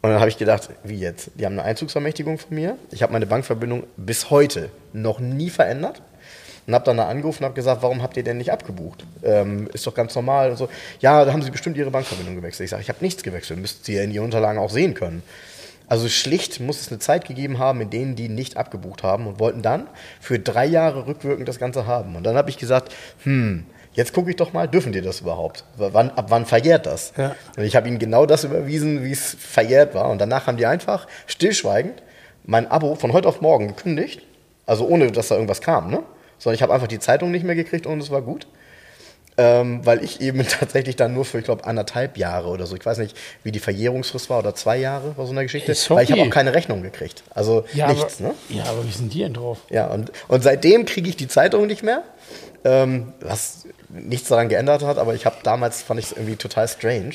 Und dann habe ich gedacht, wie jetzt? Die haben eine Einzugsermächtigung von mir. Ich habe meine Bankverbindung bis heute noch nie verändert. Und habe dann da angerufen und habe gesagt, warum habt ihr denn nicht abgebucht? Ähm, ist doch ganz normal und so. Ja, da haben sie bestimmt ihre Bankverbindung gewechselt. Ich sage, ich habe nichts gewechselt. Müsst ihr in ihren Unterlagen auch sehen können. Also schlicht muss es eine Zeit gegeben haben, in denen die nicht abgebucht haben und wollten dann für drei Jahre rückwirkend das Ganze haben. Und dann habe ich gesagt, hm, jetzt gucke ich doch mal, dürfen die das überhaupt? Wann, ab wann verjährt das?
Ja.
Und ich habe ihnen genau das überwiesen, wie es verjährt war. Und danach haben die einfach stillschweigend mein Abo von heute auf morgen gekündigt. Also ohne, dass da irgendwas kam, ne? Sondern ich habe einfach die Zeitung nicht mehr gekriegt und es war gut. Ähm, weil ich eben tatsächlich dann nur für, ich glaube, anderthalb Jahre oder so, ich weiß nicht, wie die Verjährungsfrist war, oder zwei Jahre war so eine Geschichte,
Hey,
weil ich habe auch keine Rechnung gekriegt. Also
ja,
nichts,
aber,
ne?
Ja, aber wie sind die denn drauf?
Ja, und, und seitdem kriege ich die Zeitung nicht mehr, ähm, was nichts daran geändert hat, aber ich habe damals, fand ich es irgendwie total strange,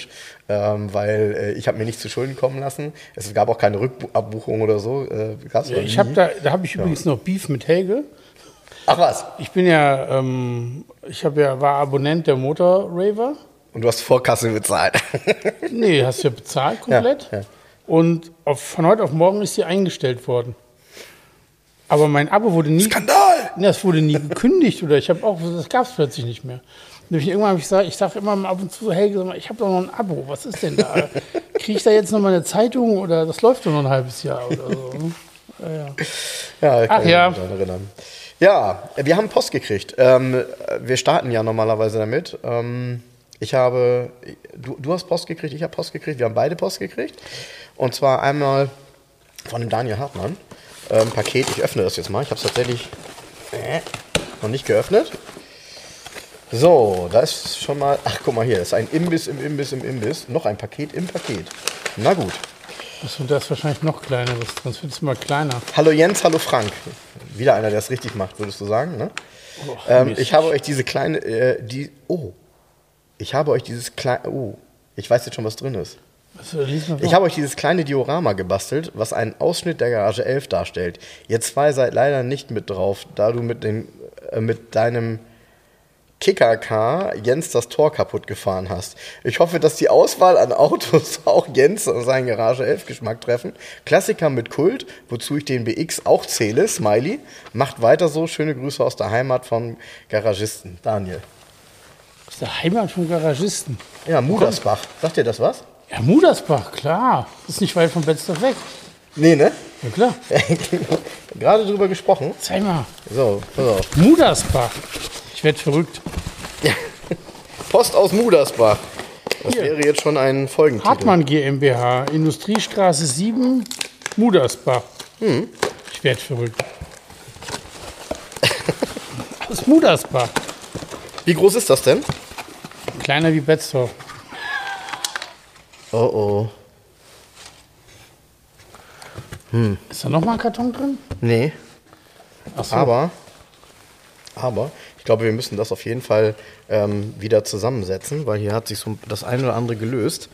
ähm, weil äh, ich habe mir nicht zu Schulden kommen lassen. Es gab auch keine Rückabbuchung oder so. Äh,
Ja, ich habe da, da habe ich übrigens noch Beef mit Helge.
Ach was,
Ich bin ja, ähm, ich habe ja, war Abonnent der Motor Raver.
und du hast Vorkasse bezahlt.
Nee, hast ja bezahlt komplett.
Ja, ja.
Und auf, von heute auf morgen ist sie eingestellt worden. Aber mein Abo wurde nie.
Skandal!
Nee, Das wurde nie gekündigt oder ich habe auch, das gab es plötzlich nicht mehr. Nämlich irgendwann habe ich gesagt, ich sage immer ab und zu, hey, sag mal, ich habe doch noch ein Abo, was ist denn da? Kriege ich da jetzt noch mal eine Zeitung oder das läuft doch noch ein halbes Jahr oder so? ne? Ja, ja.
Ja, ich kann
Ach
mich
ja.
daran erinnern. Ja, wir haben Post gekriegt. Ähm, wir starten ja normalerweise damit. Ähm, ich habe, du, du hast Post gekriegt, ich habe Post gekriegt, wir haben beide Post gekriegt. Und zwar einmal von dem Daniel Hartmann. Ähm, Paket, ich öffne das jetzt mal. Ich habe es tatsächlich äh, noch nicht geöffnet. So, da ist schon mal, ach guck mal hier, ist ein Imbiss im Imbiss im Imbiss. Noch ein Paket im Paket. Na gut.
Achso, das ist wahrscheinlich noch kleineres, sonst wird es immer kleiner.
Hallo Jens, hallo Frank. Wieder einer, der es richtig macht, würdest du sagen, ne?
Oh,
ähm, ich habe euch diese kleine, äh, die, oh, ich habe euch dieses kleine, oh, ich weiß jetzt schon, was drin ist.
Äh, mal
Ich habe euch dieses kleine Diorama gebastelt, was einen Ausschnitt der Garage 11 darstellt. Ihr zwei seid leider nicht mit drauf, da du mit, dem, äh, mit deinem Kicker-Car Jens das Tor kaputt gefahren hast. Ich hoffe, dass die Auswahl an Autos auch Jens und seinen Garage 11 Geschmack treffen. Klassiker mit Kult, wozu ich den BX auch zähle, Smiley. Macht weiter so. Schöne Grüße aus der Heimat vom Garagisten. Daniel.
Ist der Heimat vom Garagisten.
Ja, Mudersbach. Sagt dir das was?
Ja, Mudersbach, klar. Ist nicht weit von Betzdorf weg.
Nee, ne?
Ja, klar.
Gerade drüber gesprochen.
Zeig mal.
So, pass auf.
Mudersbach. Ich werde verrückt.
Post aus Mudersbach. Das
Hier.
wäre jetzt schon ein Folgentitel.
Hartmann GmbH, Industriestraße 7, Mudersbach.
Hm.
Ich werde verrückt. Aus Mudersbach.
Wie groß ist das denn?
Kleiner wie Betzdorf.
Oh oh.
Ist da noch mal ein Karton drin?
Nee.
Ach so.
Aber, aber, glaube, wir müssen das auf jeden Fall ähm, wieder zusammensetzen, weil hier hat sich so das eine oder andere gelöst.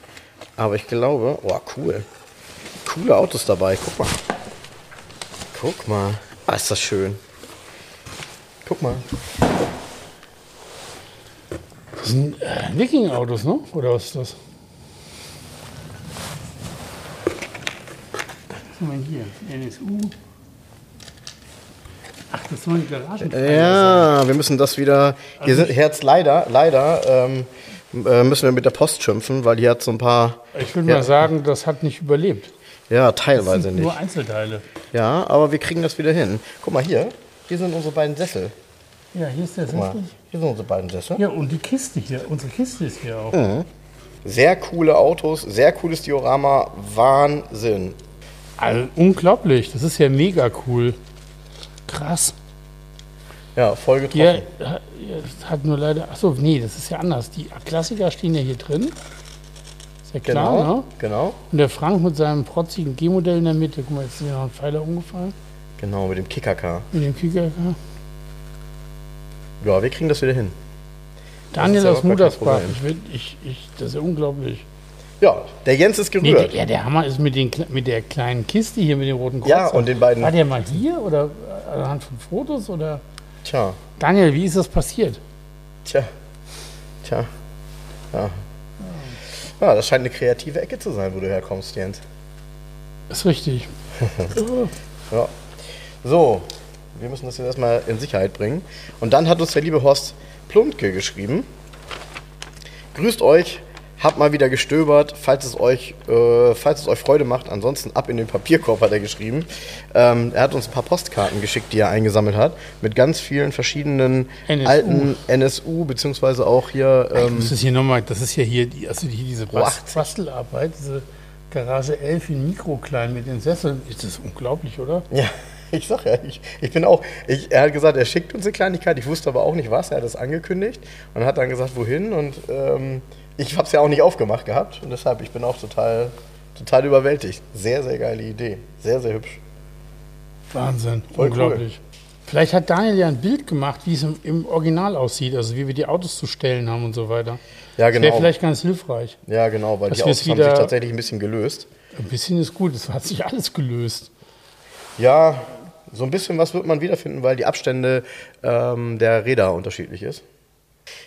Aber ich glaube, oh cool. Coole Autos dabei, guck mal. Guck mal. Ah, ist das schön. Guck mal.
Das sind äh, Viking-Autos, ne? Oder was ist das? Was haben wir hier? NSU. Ach, das soll die Garagen.
Ja, wir müssen das wieder. Hier sind Herz leider, leider ähm, äh, müssen wir mit der Post schimpfen, weil hier hat so ein paar.
Ich würde
Ja.
mal sagen, das hat nicht überlebt.
Ja,
Das
teilweise
sind
nicht.
nur Einzelteile.
Ja, aber wir kriegen das wieder hin. Guck mal hier. Hier sind unsere beiden Sessel.
Ja, hier ist der
Guck mal,
Sessel.
hier sind unsere beiden Sessel.
Ja, und die Kiste hier. Unsere Kiste ist hier auch.
Mhm. Sehr coole Autos, sehr cooles Diorama. Wahnsinn.
Also, unglaublich. Das ist ja mega cool. Krass.
Ja, voll getroffen.
Ja, das hat nur leider. Achso, nee, das ist ja anders. Die Klassiker stehen ja hier drin. Ist ja klar,
genau.
ne?
Genau.
Und der Frank mit seinem protzigen G-Modell in der Mitte. Guck mal, jetzt ist mir noch ein Pfeiler umgefallen.
Genau, mit dem Kickercar.
Mit dem Kicker.
Ja, wir kriegen das wieder hin.
Daniel
ja
aus Mudersbach. Ich, will- ich, ich, das ist ja unglaublich.
Ja, der Jens ist
Nee, der,
gerührt.
ja, der Hammer ist mit, den, mit der kleinen Kiste hier mit dem roten Kreuz.
Ja, und den beiden-
War der mal hier oder anhand von Fotos? Oder?
Tja,
Daniel, wie ist das passiert?
tja, tja. Ja. ja, das scheint eine kreative Ecke zu sein, wo du herkommst, Jens.
Ist richtig.
Ja. So, wir müssen das jetzt erstmal in Sicherheit bringen. Und dann hat uns der liebe Horst Plumpke geschrieben. Grüßt euch, habt mal wieder gestöbert, falls es euch, äh, falls es euch Freude macht. Ansonsten ab in den Papierkorb hat er geschrieben. Ähm, er hat uns ein paar Postkarten geschickt, die er eingesammelt hat, mit ganz vielen verschiedenen
NSU.
alten NSU, beziehungsweise auch hier.
Ich
Ähm,
muss das hier nochmal, das ist ja hier, die, also hier diese
Pro
Bas
80.
Bastelarbeit, diese Garage 11 in Mikroklein mit den Sesseln. Ist das unglaublich, oder?
Ja, ich sag ja, ich, ich bin auch, ich, er hat gesagt, er schickt uns eine Kleinigkeit, ich wusste aber auch nicht was, er hat das angekündigt und hat dann gesagt, wohin und ähm, ich habe es ja auch nicht aufgemacht gehabt und deshalb, ich bin auch total, total überwältigt. Sehr, sehr geile Idee, sehr, sehr hübsch.
Wahnsinn,
Voll
unglaublich. Vielleicht hat Daniel ja ein Bild gemacht, wie es im, im Original aussieht, also wie wir die Autos zu stellen haben und so weiter.
Ja,
Das wäre
genau.
vielleicht ganz hilfreich.
Ja, genau, weil die Autos haben sich tatsächlich ein bisschen gelöst.
Ein bisschen ist gut, es hat sich alles gelöst.
Ja, so ein bisschen was wird man wiederfinden, weil die Abstände ähm, der Räder unterschiedlich ist.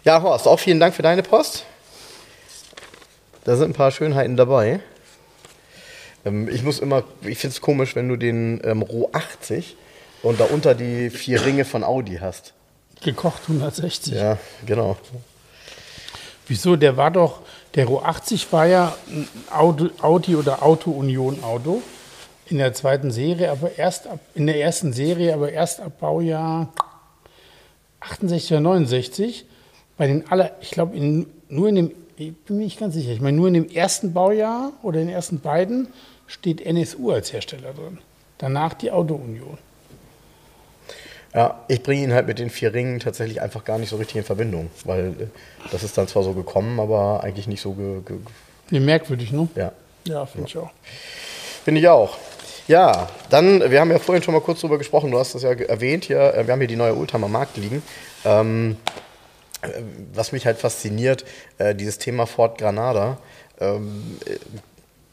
Ja, Horst, auch vielen Dank für deine Post. Da sind ein paar Schönheiten dabei. Ähm, ich muss immer, ich finde es komisch, wenn du den ähm, Roh 80 und darunter die vier Ringe von Audi hast.
Gekocht 160.
Ja, genau.
Wieso? Der war doch, der Ro 80 war ja ein Auto, Audi oder Auto Union Auto in der zweiten Serie, aber erst ab, in der ersten Serie, aber erst ab Baujahr 68 oder 69. Bei den aller, ich glaube, nur in dem, ich bin mir nicht ganz sicher, ich meine, nur in dem ersten Baujahr oder in den ersten beiden steht NSU als Hersteller drin. Danach die Auto Union.
Ja, ich bringe ihn halt mit den vier Ringen tatsächlich einfach gar nicht so richtig in Verbindung, weil äh, das ist dann zwar so gekommen, aber eigentlich nicht so ge, ge,
Nee, merkwürdig, ne?
ja.
Ja, finde ich auch.
Finde ich auch. Ja, dann, wir haben ja vorhin schon mal kurz drüber gesprochen, du hast das ja erwähnt hier, äh, wir haben hier die neue Oldtimer Markt liegen. Ähm, äh, was mich halt fasziniert, äh, dieses Thema Ford Granada. Ähm, äh,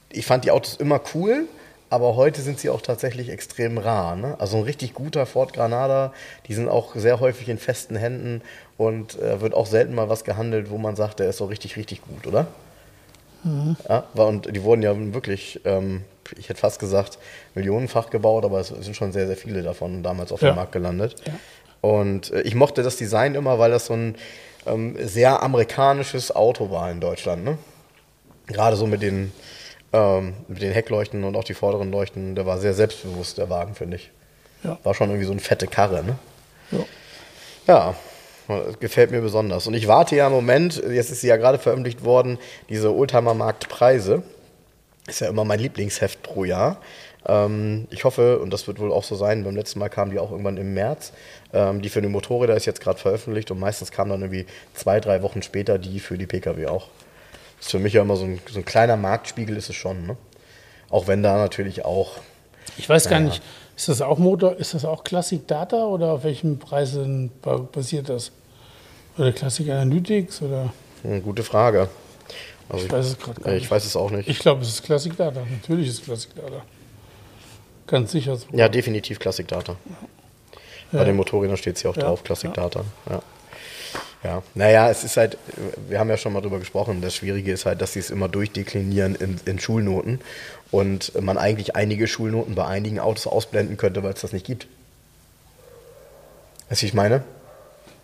ich fand die Autos immer cool, aber heute sind sie auch tatsächlich extrem rar. Ne? Also ein richtig guter Ford Granada, die sind auch sehr häufig in festen Händen und äh, wird auch selten mal was gehandelt, wo man sagt, der ist so richtig, richtig gut, oder? Ja, war, und die wurden ja wirklich, ähm, ich hätte fast gesagt, millionenfach gebaut, aber es sind schon sehr, sehr viele davon damals auf
Ja.
dem Markt gelandet. Und äh, ich mochte das Design immer, weil das so ein ähm, sehr amerikanisches Auto war in Deutschland. Ne? Gerade so mit den, ähm, mit den Heckleuchten und auch die vorderen Leuchten, der war sehr selbstbewusst, der Wagen, finde ich.
Ja.
War schon irgendwie so eine fette Karre, ne?
Ja.
Ja, gefällt mir besonders. Und ich warte ja im Moment, jetzt ist sie ja gerade veröffentlicht worden, diese Oldtimer Marktpreise. Ist ja immer mein Lieblingsheft pro Jahr. Ähm, ich hoffe, und das wird wohl auch so sein, beim letzten Mal kamen die auch irgendwann im März. Ähm, die für die Motorräder ist jetzt gerade veröffentlicht und meistens kam dann irgendwie zwei, drei Wochen später die für die Pkw auch. Ist für mich ja immer so ein, so ein kleiner Marktspiegel ist es schon. Ne? Auch wenn da natürlich auch
Ich weiß gar
Ja, ja.
nicht, ist das auch Motor, ist das auch Classic Data oder auf welchen Preisen ba- basiert das? Oder Classic Analytics oder
eine gute Frage. Also
ich weiß es gerade gar
äh,
nicht.
ich weiß es auch nicht.
Ich glaube, es ist Classic Data. Natürlich ist es Classic Data. Ganz sicher. so.
Ja, definitiv Classic Data. Bei
Ja.
den Motorrädern steht es hier auch
Ja,
drauf, Classic
ja.
Data. Ja. Ja, naja, es ist halt, wir haben ja schon mal drüber gesprochen, das Schwierige ist halt, dass sie es immer durchdeklinieren in, in Schulnoten und man eigentlich einige Schulnoten bei einigen Autos ausblenden könnte, weil es das nicht gibt. Weißt du, wie ich meine?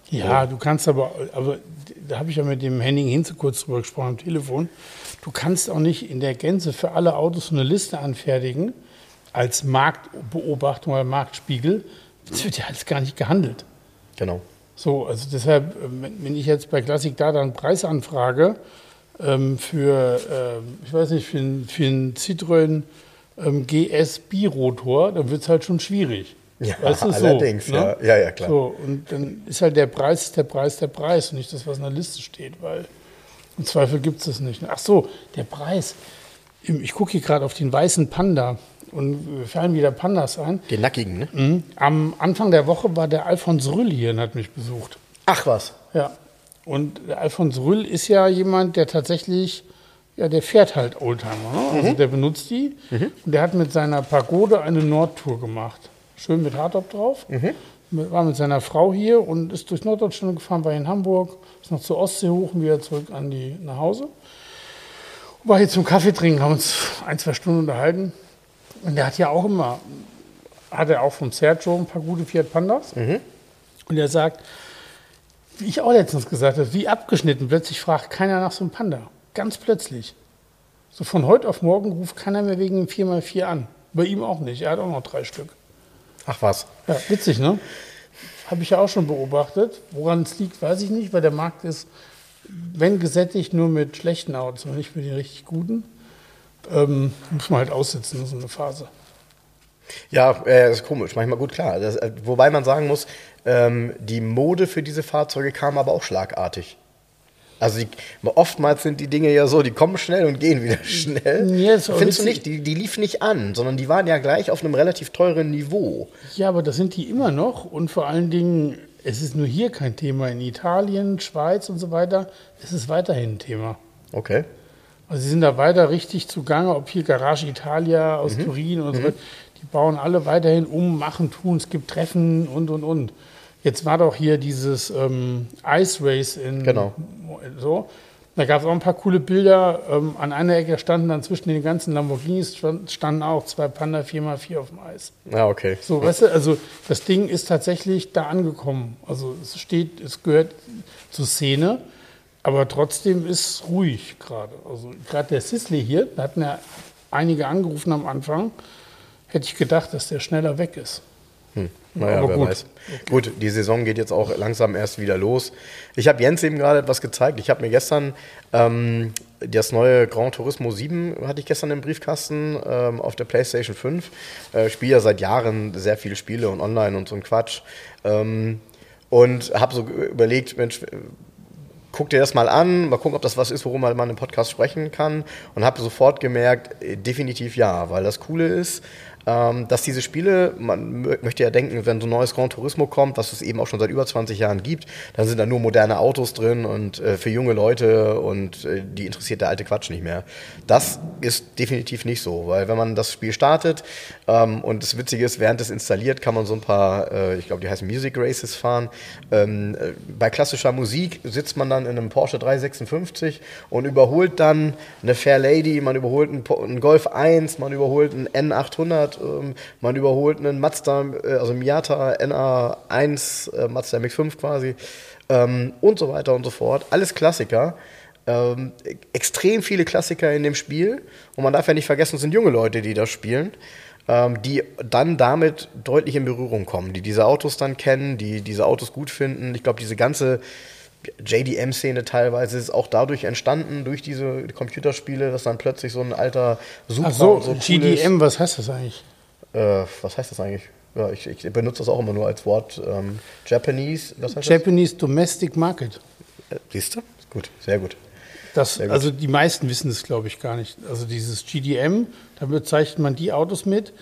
Ja, du kannst aber, aber da habe ich ja mit dem Henning Hinze kurz drüber gesprochen am Telefon. Du kannst auch nicht in der Gänze für alle Autos eine Liste anfertigen als Marktbeobachtung oder Marktspiegel. Das wird ja alles gar nicht gehandelt.
Genau.
So, also deshalb, wenn ich jetzt bei Classic Data einen Preis anfrage ähm, für, ähm, ich weiß nicht, für, einen, für einen Citroën ähm, GS Birotor, dann wird es halt schon schwierig.
Ja,
weißt du,
allerdings,
so,
ja.
ne?
Ja, ja, klar.
So, und dann ist halt der Preis der Preis der Preis und nicht das, was in der Liste steht, weil im Zweifel gibt es das nicht. Ach so, der Preis. Ich gucke hier gerade auf den weißen Panda und fallen wieder Pandas ein.
Den nackigen, ne?
Mhm. Am Anfang der Woche war der Alfons Rüll hier und hat mich besucht.
Ach was.
Ja. Und der Alfons Rüll ist ja jemand, der tatsächlich, ja, der fährt halt Oldtimer. Ne? Also der benutzt die. Und der hat mit seiner Pagode eine Nordtour gemacht. Schön mit Hardtop drauf. War mit seiner Frau hier und ist durch Norddeutschland gefahren, war in Hamburg, ist noch zur Ostsee hoch und wieder zurück an die, nach Hause. War hier zum Kaffee trinken, haben uns ein, zwei Stunden unterhalten. Und der hat ja auch immer, hat er auch vom Sergio ein paar gute Fiat Pandas. Und er sagt, wie ich auch letztens gesagt habe, wie abgeschnitten, plötzlich fragt keiner nach so einem Panda. Ganz plötzlich. So von heute auf morgen ruft keiner mehr wegen dem 4x4 an. Bei ihm auch nicht. Er hat auch noch drei Stück.
Ach was.
Ja, witzig, ne? Habe ich ja auch schon beobachtet. Woran es liegt, weiß ich nicht, weil der Markt ist, wenn gesättigt, nur mit schlechten Autos und nicht mit den richtig guten. Ähm, muss man halt aussitzen, so eine Phase.
Ja, äh, ist komisch, manchmal gut klar. Das, äh, wobei man sagen muss, ähm, die Mode für diese Fahrzeuge kam aber auch schlagartig. Also die, oftmals sind die Dinge ja so, die kommen schnell und gehen wieder schnell.
Ja, ist auch
Findest du nicht? Die, die liefen nicht an, sondern die waren ja gleich auf einem relativ teuren Niveau.
Ja, aber das sind die immer noch und vor allen Dingen, es ist nur hier kein Thema. In Italien, Schweiz und so weiter ist es weiterhin ein Thema.
Okay.
Also sie sind da weiter richtig zugange, ob hier Garage Italia aus
Mhm.
Turin und so weiter. Die bauen alle weiterhin um, machen, tun, es gibt Treffen und und und. Jetzt war doch hier dieses ähm, Ice Race in
Genau.
so. Da gab es auch ein paar coole Bilder. Ähm, an einer Ecke standen dann zwischen den ganzen Lamborghinis stand- standen auch zwei Panda 4x4 auf dem Eis.
Ja, okay.
So, weißt du, also das Ding ist tatsächlich da angekommen. Also es steht, es gehört zur Szene, aber trotzdem ist ruhig gerade. Also gerade der Sisley hier, da hatten ja einige angerufen am Anfang, hätte ich gedacht, dass der schneller weg ist.
Naja,
Aber
wer
gut.
weiß. Gut, die Saison geht jetzt auch langsam erst wieder los. Ich habe Jens eben gerade etwas gezeigt. Ich habe mir gestern ähm, das neue Gran Turismo 7 hatte ich gestern im Briefkasten ähm, auf der PlayStation 5. Äh, spiele ja seit Jahren sehr viele Spiele und online und so ein Quatsch. Ähm, und habe so überlegt, Mensch, guck dir das mal an, mal gucken, ob das was ist, worüber man im Podcast sprechen kann. Und habe sofort gemerkt, äh, definitiv ja, weil das Coole ist, dass diese Spiele, man mö- möchte ja denken, wenn so ein neues Gran Turismo kommt, was es eben auch schon seit über 20 Jahren gibt, dann sind da nur moderne Autos drin und äh, für junge Leute und äh, die interessiert der alte Quatsch nicht mehr. Das ist definitiv nicht so, weil wenn man das Spiel startet ähm, und das Witzige ist, während es installiert, kann man so ein paar, äh, ich glaube, die heißen Music Races fahren. Ähm, äh, bei klassischer Musik sitzt man dann in einem Porsche 356 und überholt dann eine Fair Lady, man überholt einen, einen Golf 1, man überholt einen N800, ähm, man überholt einen Mazda, äh, also Miata NA1, äh, Mazda MX5 quasi ähm, und so weiter und so fort. Alles Klassiker. Ähm, extrem viele Klassiker in dem Spiel und man darf ja nicht vergessen, es sind junge Leute, die das spielen ähm, die dann damit deutlich in Berührung kommen, die diese Autos dann kennen, die diese Autos gut finden. Ich glaube, diese ganze JDM-Szene teilweise ist auch dadurch entstanden, durch diese Computerspiele, dass dann plötzlich so ein alter Supra
Ach so,
so cool
GDM, was heißt das eigentlich?
Ist. Äh, was heißt das eigentlich? Ja, ich, ich benutze das auch immer nur als Wort. Ähm, Japanese, was heißt
Japanese Domestic Market.
das? Äh, siehst du? Gut, sehr gut.
Das,
gut.
also die meisten wissen es, glaube ich, gar nicht. Also dieses GDM, da bezeichnet man die Autos mit,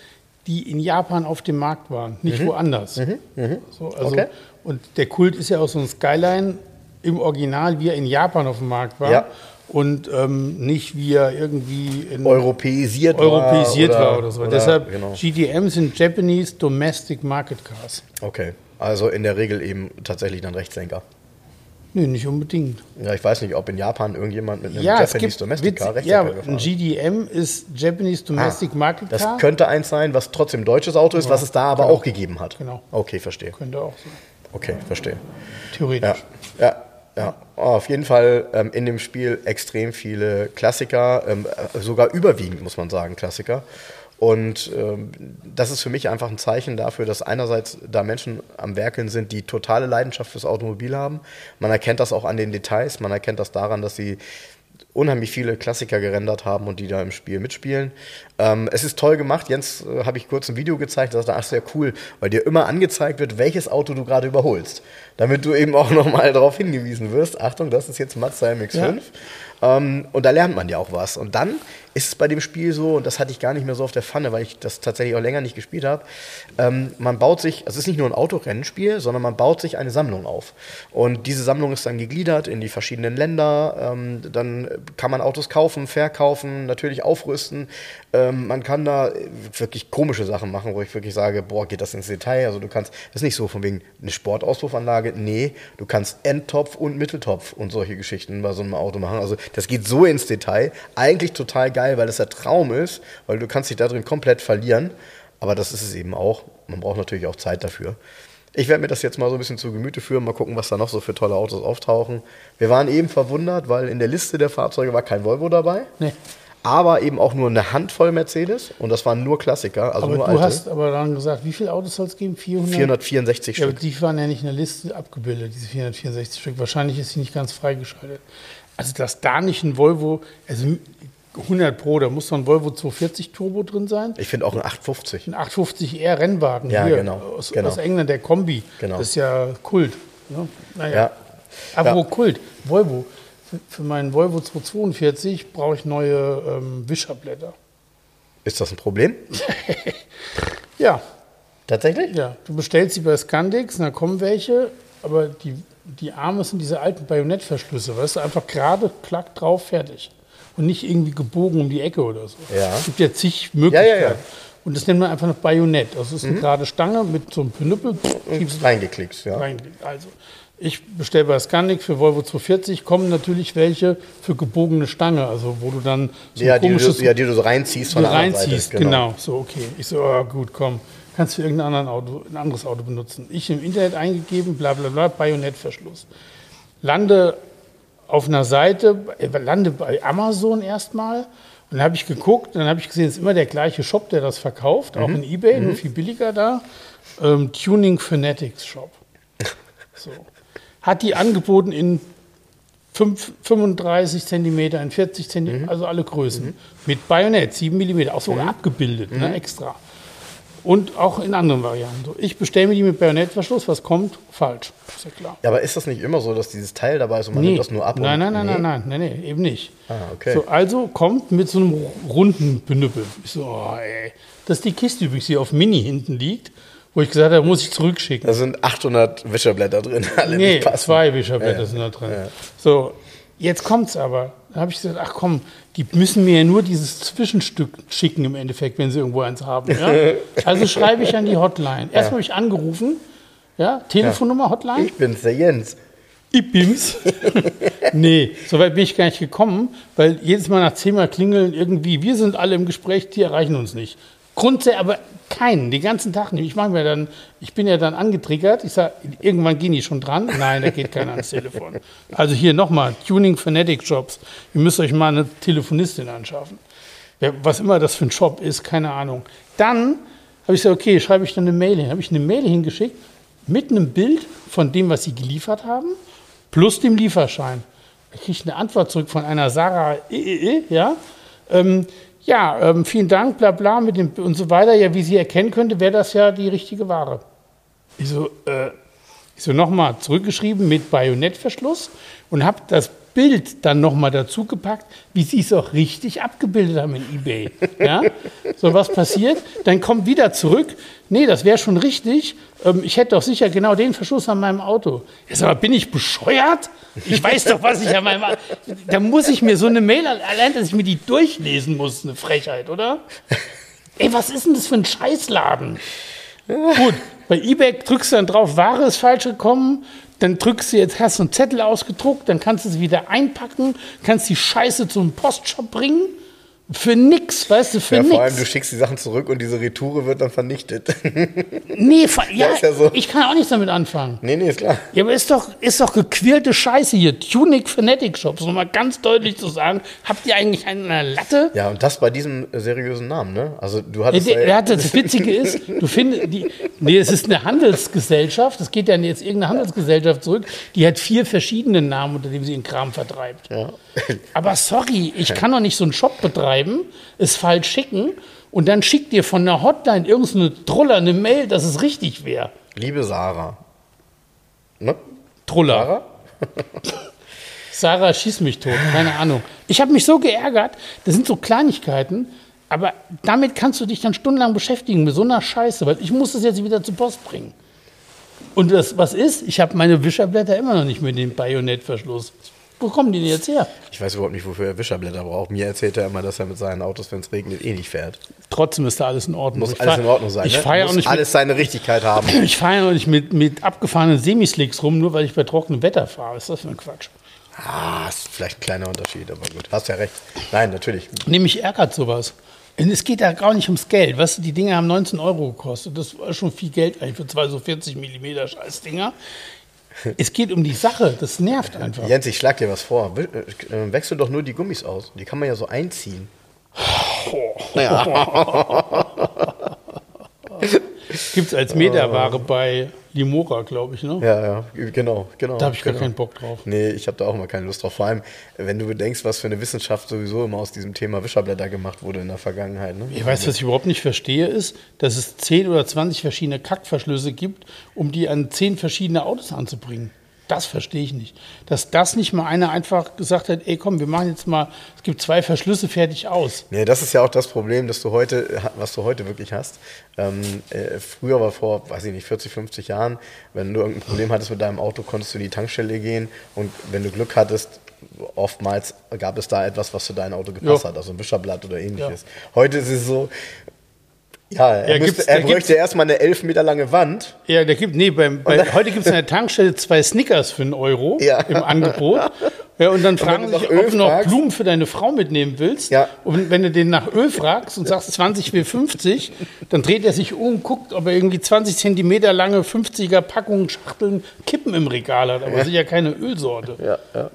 die in Japan auf dem Markt waren, nicht woanders. So, also,
Okay.
Und der Kult ist ja auch so ein Skyline im Original, wie er in Japan auf dem Markt war.
Ja.
Und ähm, nicht wie er irgendwie in
Europäisiert,
europäisiert
war,
war oder so. Deshalb
genau.
GDM sind Japanese Domestic Market Cars.
Okay, also in der Regel eben tatsächlich dann Rechtslenker.
Nö, nicht unbedingt.
Ja, ich weiß nicht, ob in Japan irgendjemand mit einem
Ja, es
Japanese
gibt
Domestic Car
witzig, ja, ein GDM ist Japanese Domestic Market
Das
Car.
könnte eins sein, was trotzdem ein deutsches Auto ist, was es da aber auch gegeben hat.
Genau.
Okay, verstehe.
Könnte auch sein.
Okay, verstehe.
Theoretisch.
Ja, ja, ja. Auf jeden Fall ähm, in dem Spiel extrem viele Klassiker, ähm, äh, sogar überwiegend, muss man sagen, Klassiker. Und ähm, das ist für mich einfach ein Zeichen dafür, dass einerseits da Menschen am Werkeln sind, die totale Leidenschaft fürs Automobil haben. Man erkennt das auch an den Details, man erkennt das daran, dass sie unheimlich viele Klassiker gerendert haben und die da im Spiel mitspielen. Ähm, es ist toll gemacht. Jens äh, habe ich kurz ein Video gezeigt, das ist sehr cool, weil dir immer angezeigt wird, welches Auto du gerade überholst. Damit du eben auch nochmal darauf hingewiesen wirst, Achtung, das ist jetzt Mazda MX-5. Ähm, und da lernt man ja auch was. Und dann ist es bei dem Spiel so, und das hatte ich gar nicht mehr so auf der Pfanne, weil ich das tatsächlich auch länger nicht gespielt habe, ähm, man baut sich, also es ist nicht nur ein Autorennenspiel, sondern man baut sich eine Sammlung auf. Und diese Sammlung ist dann gegliedert in die verschiedenen Länder. Ähm, dann kann man Autos kaufen, verkaufen, natürlich aufrüsten. Ähm, man kann da wirklich komische Sachen machen, wo ich wirklich sage, boah, geht das ins Detail? Also du kannst, das ist nicht so von wegen eine Sportauspuffanlage, nee, du kannst Endtopf und Mitteltopf und solche Geschichten bei so einem Auto machen. Also das geht so ins Detail. Eigentlich total geil, weil das der Traum ist, weil du kannst dich da drin komplett verlieren. Aber das ist es eben auch. Man braucht natürlich auch Zeit dafür. Ich werde mir das jetzt mal so ein bisschen zu Gemüte führen, mal gucken, was da noch so für tolle Autos auftauchen. Wir waren eben verwundert, weil in der Liste der Fahrzeuge war kein Volvo dabei,
Nee.
aber eben auch nur eine Handvoll Mercedes und das waren nur Klassiker, also
Aber
nur
du
alte.
hast aber dann gesagt, wie viele Autos soll es geben? 400?
464
Ja, aber
Stück.
die waren ja nicht in der Liste abgebildet, diese 464 Stück. Wahrscheinlich ist sie nicht ganz freigeschaltet. Also, dass da nicht ein Volvo, also 100 Pro, da muss doch ein Volvo 240 Turbo drin sein.
Ich finde auch ein 850.
Ein 850R Rennwagen
Ja,
hier
genau,
Aus,
genau.
aus England, der Kombi.
Genau.
Das ist ja Kult. Ne? Naja.
Ja.
Aber
Ja.
wo Kult? Volvo. Für, für meinen Volvo 242 brauche ich neue ähm, Wischerblätter.
Ist das ein Problem?
Ja,
Tatsächlich?
Ja, du bestellst sie bei Scandix, und dann kommen welche, aber die, die Arme sind diese alten Bajonettverschlüsse, weißt du, einfach gerade, klack drauf, fertig. Und nicht irgendwie gebogen um die Ecke oder so.
Ja.
Es gibt ja zig Möglichkeiten.
Ja, ja.
Und das nennt man einfach noch Bajonett. Das ist eine gerade Stange mit so einem Knüppel, du
Reingeklickt, ja.
Also, ich bestelle bei Scandic für Volvo 240, kommen natürlich welche für gebogene Stange, also wo du dann so
Ja
ein
die, du, ja, die du so reinziehst von der
reinziehst,
Seite.
genau. So, okay. Ich so, oh, gut, komm. Kannst du irgendein Auto, ein anderes Auto benutzen. Ich im Internet eingegeben, bla bla bla, Bajonettverschluss. Lande auf einer Seite, lande bei Amazon erstmal. Und dann habe ich geguckt, dann habe ich gesehen, es ist immer der gleiche Shop, der das verkauft, auch in Ebay, nur viel billiger da. Ähm, Tuning Fanatics Shop. So. Hat die angeboten in fünf- 35 Zentimeter, in 40 Zentimeter, also alle Größen. Mit Bajonett, 7 Millimeter, auch sogar abgebildet, ne, extra. Und auch in anderen Varianten. So, ich bestelle mir die mit Bajonettverschluss, was kommt? Falsch. Ist ja klar.
Ja, aber ist das nicht immer so, dass dieses Teil dabei ist und man nimmt das nur ab?
Nein, nein, nein,
nee?
nein, nein, nein, nee, eben nicht.
Ah, okay.
So, also kommt mit so einem runden Benüppel. Ich so, oh, ey. Das ist die Kiste übrigens, die auf Mini hinten liegt, wo ich gesagt habe, muss ich zurückschicken.
Da sind 800 Wischerblätter drin, alle
Nee,
nicht passen.
zwei Wischerblätter
Ja,
sind da drin.
ja.
So, jetzt kommt's aber. Da habe ich gesagt, ach komm, die müssen mir ja nur dieses Zwischenstück schicken im Endeffekt, wenn sie irgendwo eins haben. Ja? Also schreibe ich an die Hotline. Erstmal habe ich angerufen, ja, Telefonnummer, Hotline.
Ich bin's, der Jens.
Ich bin's. nee, so weit bin ich gar nicht gekommen, weil jedes Mal nach zehnmal klingeln irgendwie, wir sind alle im Gespräch, die erreichen uns nicht. Grundsätzlich aber keinen, den ganzen Tag nicht. Ich mache mir dann, ich bin ja dann angetriggert. Ich sage, irgendwann gehen die schon dran. Nein, da geht keiner ans Telefon. Also hier nochmal, Tuning Fanatic Jobs. Ihr müsst euch mal eine Telefonistin anschaffen. Was immer das für ein Job ist, keine Ahnung. Dann habe ich gesagt, okay, schreibe ich dann eine Mail hin. Habe ich eine Mail hingeschickt mit einem Bild von dem, was sie geliefert haben, plus dem Lieferschein. Da kriege ich eine Antwort zurück von einer Sarah, ja. Ähm, ja, ähm, vielen Dank, bla bla, mit dem und so weiter. Ja, wie sie erkennen könnte, wäre das ja die richtige Ware. Ich so, äh, ich so nochmal zurückgeschrieben mit Bajonettverschluss und habe das Bild dann nochmal dazu gepackt, wie sie es auch richtig abgebildet haben in eBay. Ja? So, was passiert? Dann kommt wieder zurück. Nee, das wäre schon richtig. Ähm, ich hätte doch sicher genau den Verschluss an meinem Auto. Jetzt aber bin ich bescheuert? Ich weiß doch, was ich an meinem Auto. Da muss ich mir so eine Mail, allein, dass ich mir die durchlesen muss, eine Frechheit, oder? Ey, was ist denn das für ein Scheißladen? Gut, bei eBay drückst du dann drauf, Ware ist falsch gekommen, Dann drückst du jetzt, hast du einen Zettel ausgedruckt, dann kannst du sie wieder einpacken, kannst die Scheiße zum Postshop bringen. Für nix, weißt du, für
Ja,
nix.
vor allem, du schickst die Sachen zurück und diese Retoure wird dann vernichtet.
nee, ver- ja,
ist ja so.
ich kann auch nichts damit anfangen.
nee, nee, ist klar.
Ja, aber ist doch, ist doch gequirlte Scheiße hier. Tunic Fanatic Shops, um mal ganz deutlich zu sagen, habt ihr eigentlich der Latte?
Ja, und das bei diesem äh, seriösen Namen, ne? Also du
Ja,
hattest. ja-
der hat, das Witzige ist, du findest, die, nee, es ist eine Handelsgesellschaft, das geht ja jetzt irgendeine Handelsgesellschaft zurück, die hat vier verschiedene Namen, unter denen sie den Kram vertreibt.
ja.
Aber sorry, ich kann doch nicht so einen Shop betreiben, es falsch schicken und dann schickt dir von der Hotline irgendeine Truller eine Mail, dass es richtig wäre.
Liebe Sarah. Ne?
Truller.
Sarah?
Sarah schießt mich tot, keine Ahnung. Ich habe mich so geärgert, das sind so Kleinigkeiten, aber damit kannst du dich dann stundenlang beschäftigen mit so einer Scheiße, weil ich muss das jetzt wieder zur Post bringen. Und das, was ist? Ich habe meine Wischerblätter immer noch nicht mit dem Bajonettverschluss. Wo kommen die denn jetzt her?
Ich weiß überhaupt nicht, wofür er Wischerblätter braucht. Mir erzählt er immer, dass er mit seinen Autos, wenn es regnet, eh nicht fährt.
Trotzdem ist da alles in Ordnung.
Muss
Ich
alles
fahr-
in Ordnung sein.
Ich
ne?
fahre ja auch nicht
alles seine Richtigkeit haben.
mit, ich fahr ja auch nicht mit, mit abgefahrenen Semislicks rum, nur weil ich bei trockenem Wetter fahre. Ist das für ein Quatsch?
Ah, ist vielleicht ein kleiner Unterschied, aber gut. Hast ja recht. Nein, natürlich.
Nee, mich ärgert sowas. Und es geht da gar nicht ums Geld. Weißt du, die Dinger haben 19 Euro gekostet. Das war schon viel Geld eigentlich für zwei so 40 Millimeter Scheißdinger. Es geht um die Sache. Das nervt einfach.
Jens, ich schlag dir was vor. We- äh, Wechsel doch nur die Gummis aus. Die kann man ja so einziehen.
Gibt es als Meterware bei Limora, glaube ich. Ne?
Ja, ja, genau, genau.
Da habe ich gar
genau.
keinen Bock drauf.
Nee, ich habe da auch immer keine Lust drauf. Vor allem, wenn du bedenkst, was für eine Wissenschaft sowieso immer aus diesem Thema Wischerblätter gemacht wurde in der Vergangenheit. Ne?
Ich weiß, was ich überhaupt nicht verstehe, ist, dass es 10 oder 20 verschiedene Kackverschlüsse gibt, um die an 10 verschiedene Autos anzubringen. Das verstehe ich nicht. Dass das nicht mal einer einfach gesagt hat, ey komm, wir machen jetzt mal, es gibt zwei Verschlüsse fertig aus.
Nee, das ist ja auch das Problem, dass du heute, was du heute wirklich hast. Ähm, äh, früher war vor, weiß ich nicht, 40, 50 Jahren, wenn du irgendein Problem hattest mit deinem Auto, konntest du in die Tankstelle gehen und wenn du Glück hattest, oftmals gab es da etwas, was zu deinem Auto gepasst
Ja.
hat, also ein Wischerblatt oder ähnliches. Heute ist es so, ja, er,
Ja,
müsste, er bräuchte erstmal eine elf Meter lange Wand.
Ja, da gibt, nee, beim, bei, heute gibt es an der Tankstelle zwei Snickers für einen Euro
Ja.
im Angebot. Ja, und dann fragen sie sich, ob du noch Blumen für deine Frau mitnehmen willst.
Ja.
Und wenn du den nach Öl fragst und sagst 20 will 50, dann dreht er sich um, guckt, ob er irgendwie 20 Zentimeter lange 50er Packungen Schachteln Kippen im Regal hat. Aber sicher keine Ölsorte.
Ja, ja,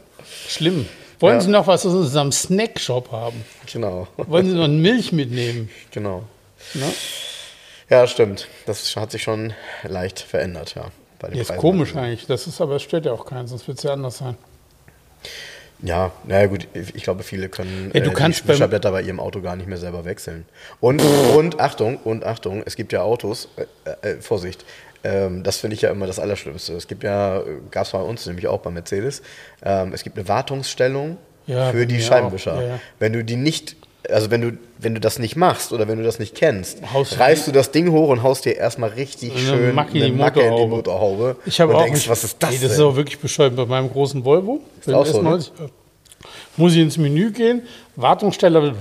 Schlimm. Wollen
Ja.
Sie noch was aus unserem Snackshop haben?
genau,
Wollen Sie noch Milch mitnehmen?
genau.
Ne?
Ja, stimmt. Das hat sich schon leicht verändert, ja. bei den
Ja, ist komisch eigentlich. Das ist aber, es stört ja auch keinen, sonst wird es ja anders sein.
Ja, naja gut, ich glaube, viele können
Ja, du
äh,
kannst
die Wischerblätter bei ihrem Auto gar nicht mehr selber wechseln. Und, und Achtung, und Achtung, es gibt ja Autos, äh, äh, Vorsicht, ähm, das finde ich ja immer das Allerschlimmste. Es gibt ja, gab es bei uns nämlich auch bei Mercedes, ähm, es gibt eine Wartungsstellung
Ja,
für die Scheibenwischer.
ja.
Wenn du die nicht, also wenn du, wenn du das nicht machst oder wenn du das nicht kennst,
Haust du
reißt du das Ding hoch und haust dir erstmal richtig
Eine
schön
Macke in die
Macke in die
Motorhaube. Ich habe auch
denkst,
nicht-
was ist das
Nee, das ist
denn?
auch wirklich bescheuert. Bei meinem großen Volvo, wenn
auch so, ne?
S90, muss ich ins Menü gehen, Wartungsstelle,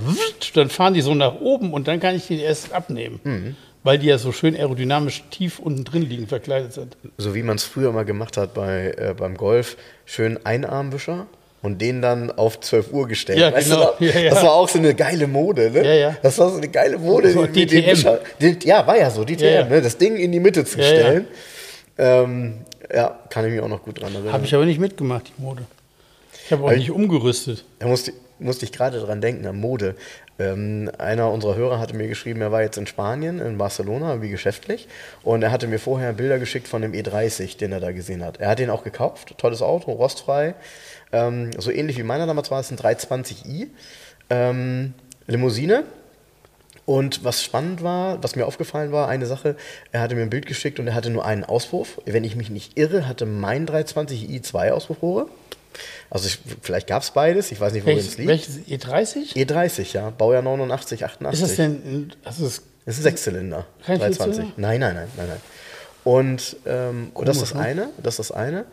dann fahren die so nach oben und dann kann ich die erst abnehmen.
Mhm.
Weil die ja so schön aerodynamisch tief unten drin liegen, verkleidet sind.
so wie man es früher mal gemacht hat bei, äh, beim Golf, schön Einarmwischer und den dann auf 12 Uhr gestellt.
Ja,
weißt
genau.
du, noch?
Ja, ja.
Das war auch so eine geile Mode, ne?
Ja, ja.
Das war so eine geile Mode.
So
mit dem
DTM.
Die- Ja, war ja so, DTM,
Ja.
Ne? das Ding in die Mitte zu stellen. Ähm, ja, kann ich mich auch noch gut dran erinnern.
Habe ich aber nicht mitgemacht, die Mode. Ich habe auch
Weil-
nicht umgerüstet.
Da musste, musste ich gerade dran denken, an Mode. Ähm, einer unserer Hörer hatte mir geschrieben, er war jetzt in Spanien, in Barcelona, wie geschäftlich. Und er hatte mir vorher Bilder geschickt von dem E30, den er da gesehen hat. Er hat den auch gekauft, tolles Auto, rostfrei. Ähm, so ähnlich wie meiner damals war es ein 320i. Ähm, Limousine. Und was spannend war, was mir aufgefallen war, eine Sache, er hatte mir ein Bild geschickt und er hatte nur einen Auspuff. Wenn ich mich nicht irre, hatte mein 320i zwei Auspuffrohre. Also ich, vielleicht gab es beides, ich weiß nicht, worin es liegt.
welches E30?
E30, ja, Baujahr 89, 88.
Ist das denn, ein- also
Das ist ein Sechszylinder.
Kein
320.
Vierzylinder?
Nein, nein, nein, nein, nein. Und, ähm, das ist das
ne?
eine, das ist das eine.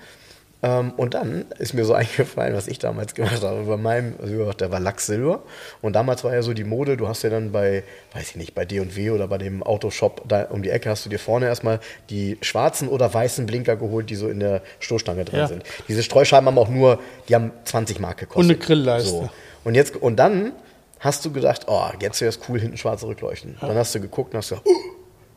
Ähm, und dann ist mir so eingefallen, was ich damals gemacht habe. Bei meinem, also der war Lachsilber. Und damals war ja so die Mode, du hast ja dann bei, weiß ich nicht, bei D&W oder bei dem Autoshop da um die Ecke hast du dir vorne erstmal die schwarzen oder weißen Blinker geholt, die so in der Stoßstange drin
Ja.
sind. Diese Streuscheiben haben auch nur, die haben 20 Mark gekostet.
Und eine Grillleiste.
So. Und jetzt, und dann hast du gedacht, oh, jetzt wäre es cool, hinten schwarze Rückleuchten. Dann hast du geguckt und hast gesagt, oh,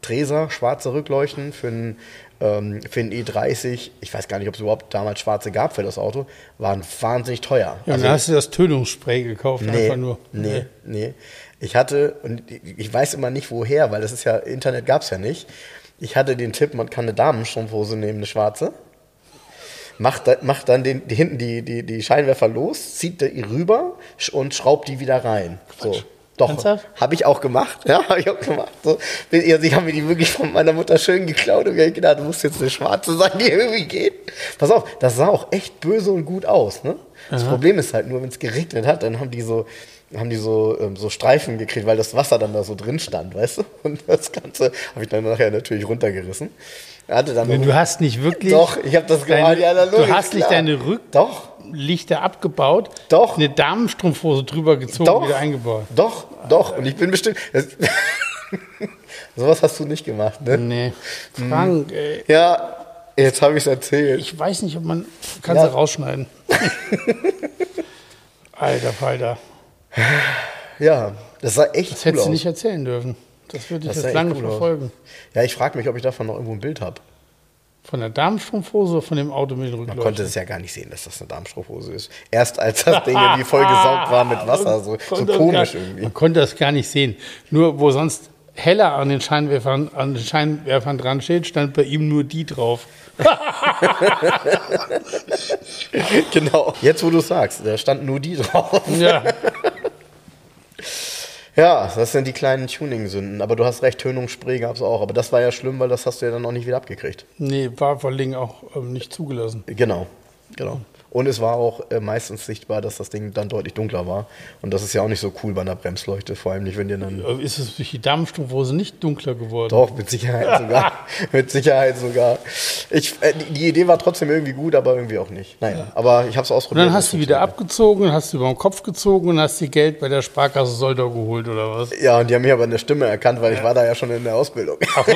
Treser, schwarze Rückleuchten für einen, ähm, für einen E30. Ich weiß gar nicht, ob es überhaupt damals schwarze gab für das Auto. Waren wahnsinnig teuer.
Ja,
Also-
dann hast du das Tönungsspray gekauft,
Nee,
einfach nur.
nee, nee. Ich hatte, und ich weiß immer nicht woher, weil das ist ja, Internet gab es ja nicht. Ich hatte den Tipp, man kann eine Damenstrumpfhose nehmen, eine schwarze. Macht, da- macht dann den, die, hinten die, die, die Scheinwerfer los, zieht die rüber und schraubt die wieder rein. So. Doch, habe ich auch gemacht. Ja, habe ich auch gemacht. So. Also ich habe mir die wirklich von meiner Mutter schön geklaut und ich gedacht, du musst jetzt eine schwarze sein, die irgendwie geht. Pass auf, das sah auch echt böse und gut aus. Ne? Das Problem ist halt nur, wenn es geregnet hat, dann haben die so, haben die so, ähm, so Streifen gekriegt, weil das Wasser dann da so drin stand, weißt du? Und das Ganze habe ich dann nachher natürlich runtergerissen. Er hatte dann noch-
Du hast nicht wirklich.
Doch, ich habe das
deine,
Ja, na,
Du hast nicht
klar.
deine
Doch,
Rücklichter abgebaut,
Doch.
eine Damenstrumpfhose drüber gezogen,
doch,
wieder eingebaut.
doch, doch. Und ich bin bestimmt. Sowas hast du nicht gemacht, ne?
Nee. Frank, ey,
Ja, jetzt habe ich es erzählt.
ich weiß nicht, ob man. Kannst
Ja.
du rausschneiden. Alter Falter.
Ja, das sah echt
Das
cool
hättest
aus.
du nicht erzählen dürfen. Das würde ich
Das
jetzt lange
cool aus.
verfolgen.
Ja, ich frage mich, ob ich davon noch irgendwo ein Bild habe.
Von der Damenstrumpfhose oder von dem Auto mit den
Man
Rückleuchten?
konnte es ja gar nicht sehen, dass das eine Darmstrumpfhose ist. Erst als das Ding irgendwie vollgesaugt war mit Wasser, so, so komisch
gar,
irgendwie.
Man konnte das gar nicht sehen. Nur wo sonst heller an den Scheinwerfern, an den Scheinwerfern dran steht, stand bei ihm nur die drauf.
Genau. Jetzt, wo du sagst, da standen nur die drauf.
Ja,
Ja, das sind die kleinen Tuning-Sünden. Aber du hast recht, Tönungsspray gab es auch. Aber das war ja schlimm, weil das hast du ja dann auch nicht wieder abgekriegt.
nee, war vor allen Dingen auch ähm, nicht zugelassen.
Genau, genau. Und es war auch äh, meistens sichtbar, dass das Ding dann deutlich dunkler war. Und das ist ja auch nicht so cool bei einer Bremsleuchte, vor allem nicht, wenn dir dann.
Äh, Ist es durch die Damenstrumpfhose nicht dunkler geworden?
Doch, mit Sicherheit sogar. mit Sicherheit sogar. Ich, äh, die, Idee war trotzdem irgendwie gut, aber irgendwie auch nicht. Naja, aber ich habe es
Und
ausprobiert.
dann
das
hast du wieder abgezogen, hast du über den Kopf gezogen und hast dir Geld bei der Sparkasse Soldau geholt oder was?
Ja, und die haben mich aber in der Stimme erkannt, weil ich war da ja schon in der Ausbildung.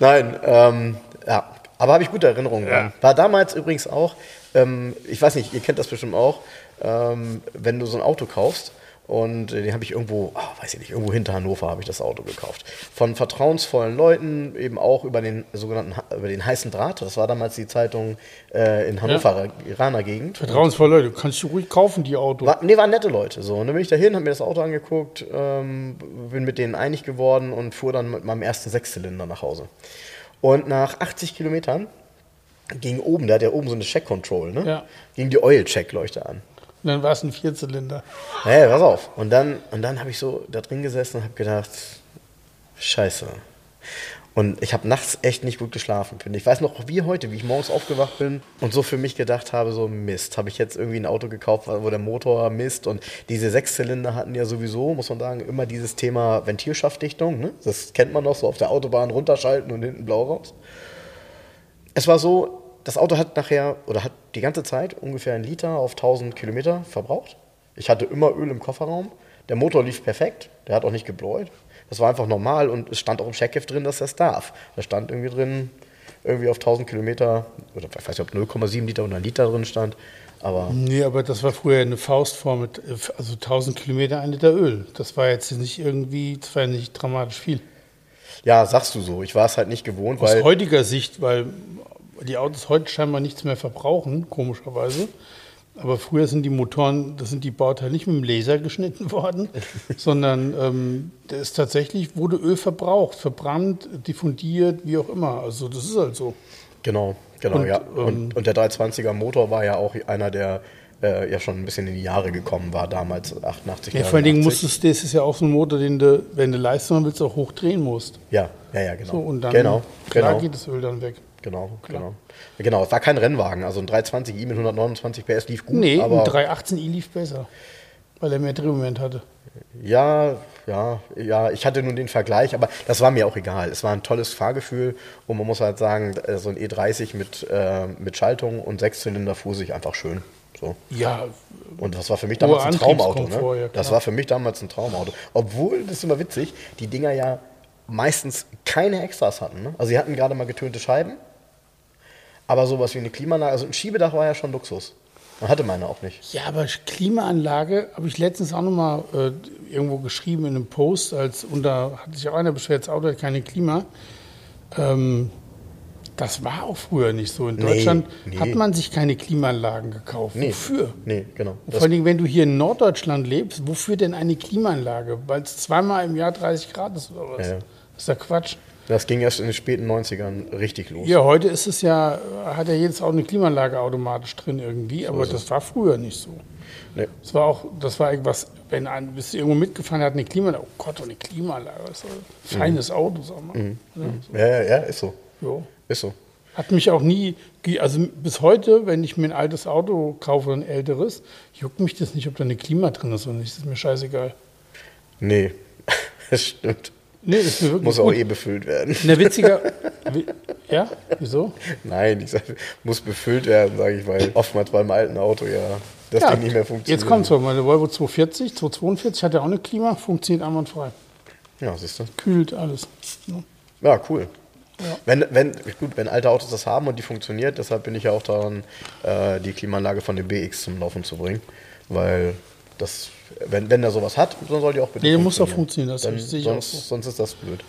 Nein, ähm, ja. Aber habe ich gute Erinnerungen dran. War damals übrigens auch, ähm, ich weiß nicht, ihr kennt das bestimmt auch, ähm, wenn du so ein Auto kaufst und äh, den habe ich irgendwo, ah, weiß ich nicht, irgendwo hinter Hannover habe ich das Auto gekauft. Von vertrauensvollen Leuten, eben auch über den sogenannten, über den heißen Draht. Das war damals die Zeitung äh, in Hannover, Iraner Gegend.
Vertrauensvolle Leute, kannst du ruhig kaufen, die Autos.
War, nee, waren nette Leute. So. Und dann bin ich dahin, habe mir das Auto angeguckt, ähm, bin mit denen einig geworden und fuhr dann mit meinem ersten Sechszylinder nach Hause. Und nach 80 Kilometern ging oben, der hat ja oben so eine Check-Control, ne?
Ja.
ging die Oil-Check-Leuchte an.
Und dann war es ein Vierzylinder.
Hey, pass auf. Und dann, und dann habe ich so da drin gesessen und habe gedacht, scheiße. Und ich habe nachts echt nicht gut geschlafen. Ich Ich weiß noch wie heute, wie ich morgens aufgewacht bin und so für mich gedacht habe, so Mist, habe ich jetzt irgendwie ein Auto gekauft, wo der Motor Mist und diese Sechszylinder hatten ja sowieso, muss man sagen, immer dieses Thema Ventilschaftdichtung. Ne? Das kennt man noch so auf der Autobahn runterschalten und hinten blau raus. Es war so, das Auto hat nachher oder hat die ganze Zeit ungefähr einen Liter auf 1000 Kilometer verbraucht. Ich hatte immer Öl im Kofferraum. Der Motor lief perfekt. Der hat auch nicht gebläut. Das war einfach normal und es stand auch im Checkheft drin, dass das darf. Da stand irgendwie drin, irgendwie auf 1000 Kilometer, oder ich weiß nicht, ob 0,7 Liter oder ein Liter drin stand. Aber
Nee, aber das war früher eine Faustform mit also 1000 Kilometer ein Liter Öl. Das war jetzt nicht irgendwie, das war ja nicht dramatisch viel.
ja, sagst du so. Ich war es halt nicht gewohnt,
Aus heutiger Sicht, weil die Autos heute scheinbar nichts mehr verbrauchen, komischerweise. Aber früher sind die Motoren, das sind die Bauteile nicht mit dem Laser geschnitten worden, sondern ähm, ist tatsächlich, wurde Öl verbraucht, verbrannt, diffundiert, wie auch immer. Also das ist halt so.
Genau, genau,
Und,
ja.
ähm,
Und, und der 320er Motor war ja auch einer, der äh, ja schon ein bisschen in die Jahre gekommen war, damals 88
Ja, vor allen Dingen
89.
musstest du, das ist ja auch so ein Motor, den du, wenn du Leistung willst, auch hochdrehen musst.
Ja, ja, ja, genau.
So, und dann
genau,
klar
genau,
geht das Öl dann weg.
Genau, genau. Genau, es war kein Rennwagen, also ein 320i mit 129 PS lief gut,
Nee,
aber
ein 318i lief besser, weil er mehr Drehmoment hatte.
Ja, ja, ja, ich hatte nun den Vergleich, aber das war mir auch egal. Es war ein tolles Fahrgefühl und man muss halt sagen, äh, so ein E30 mit, äh, mit Schaltung und Sechszylinder fuhr sich einfach schön. So.
Ja,
Und das war für mich damals ein Traumauto. Ne?
ja,
das
klar.
war für mich damals ein Traumauto. Obwohl, das ist immer witzig, die Dinger ja meistens keine Extras hatten. Ne? Also sie hatten gerade mal getönte Scheiben, aber sowas wie eine Klimaanlage, also ein Schiebedach war ja schon Luxus. Man hatte meine auch nicht.
Ja, aber Klimaanlage habe ich letztens auch nochmal äh, irgendwo geschrieben in einem Post, als und da hat sich auch einer beschwert, das Auto hat keine Klima. Ähm, das war auch früher nicht so. In
Nee,
Deutschland
nee.
hat man sich keine Klimaanlagen gekauft.
Nee.
Wofür?
Nee, genau.
Vor
Das,
allen Dingen, wenn du hier in Norddeutschland lebst, wofür denn eine Klimaanlage? Weil es zweimal im Jahr 30 Grad ist oder was?
Ja.
Das ist ja Quatsch.
Das ging erst in den späten 90ern richtig los.
Ja, heute ist es ja, hat ja jedes Auto eine Klimaanlage automatisch drin irgendwie, aber das war früher nicht so.
Nee.
Das war auch, das war irgendwas, wenn ein, bist du irgendwo mitgefahren, hat eine Klimaanlage. Oh Gott, eine Klimaanlage. Das ist ein feines Auto, sag mal. Ja,
Ja, ja, ja, ist so.
so.
Ist so.
Hat mich auch nie, also bis heute, wenn ich mir ein altes Auto kaufe, ein älteres, juckt mich das nicht, ob da eine Klima drin ist oder nicht. Das ist mir scheißegal.
Nee, das stimmt.
Nee, ist mir wirklich
Muss auch eh befüllt werden.
Na, witziger. wi- Ja, wieso?
Nein, ich sag, muss befüllt werden, sage ich, weil oftmals beim alten Auto ja das
ja,
Ding nicht mehr funktioniert.
Jetzt kommt so, meine Volvo 240, 242 hat ja auch eine Klima, funktioniert einwandfrei.
Ja, siehst du.
Kühlt alles. Ne?
Ja, cool.
Ja.
Wenn, wenn, gut, wenn alte Autos das haben und die funktioniert, deshalb bin ich ja auch daran, äh, die Klimaanlage von dem BX zum Laufen zu bringen. Weil das, wenn, wenn der sowas hat, dann soll die auch bitte
Nee, muss auch funktionieren, das
Dann,
sehe ich auch
sonst,
so.
sonst ist das blöd.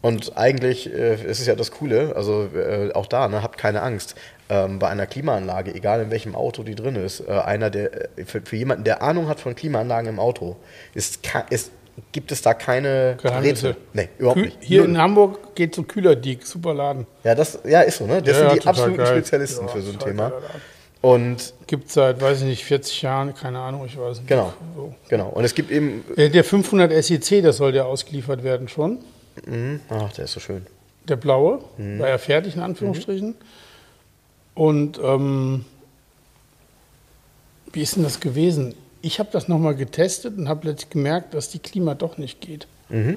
Und eigentlich äh, ist es ja das Coole, also äh, auch da, ne, habt keine Angst. Ähm, bei einer Klimaanlage, egal in welchem Auto die drin ist, äh, einer, der äh, für, für jemanden, der Ahnung hat von Klimaanlagen im Auto, ist, ist, gibt es da keine
Geheimnisse.
Rätsel. Nee, überhaupt
Kühl-
nicht.
Hier
Null.
in Hamburg geht so Kühlerdiek, super Laden.
Ja, das ja, ist so, ne? Das
Ja,
sind die absoluten
geil.
Spezialisten
Ja,
für so ein Thema.
Laden.
Und
Gibt seit, weiß ich nicht, 40 Jahren, keine Ahnung, ich weiß nicht.
genau,
So.
genau. Und es gibt eben.
Äh, Der 500 SEC, das soll ja ausgeliefert werden schon.
Ach, der ist so schön.
Der blaue,
Mhm.
war ja fertig in Anführungsstrichen. Und ähm, wie ist denn das gewesen? Ich habe das nochmal getestet und habe plötzlich gemerkt, dass die Klima doch nicht geht.
Mhm.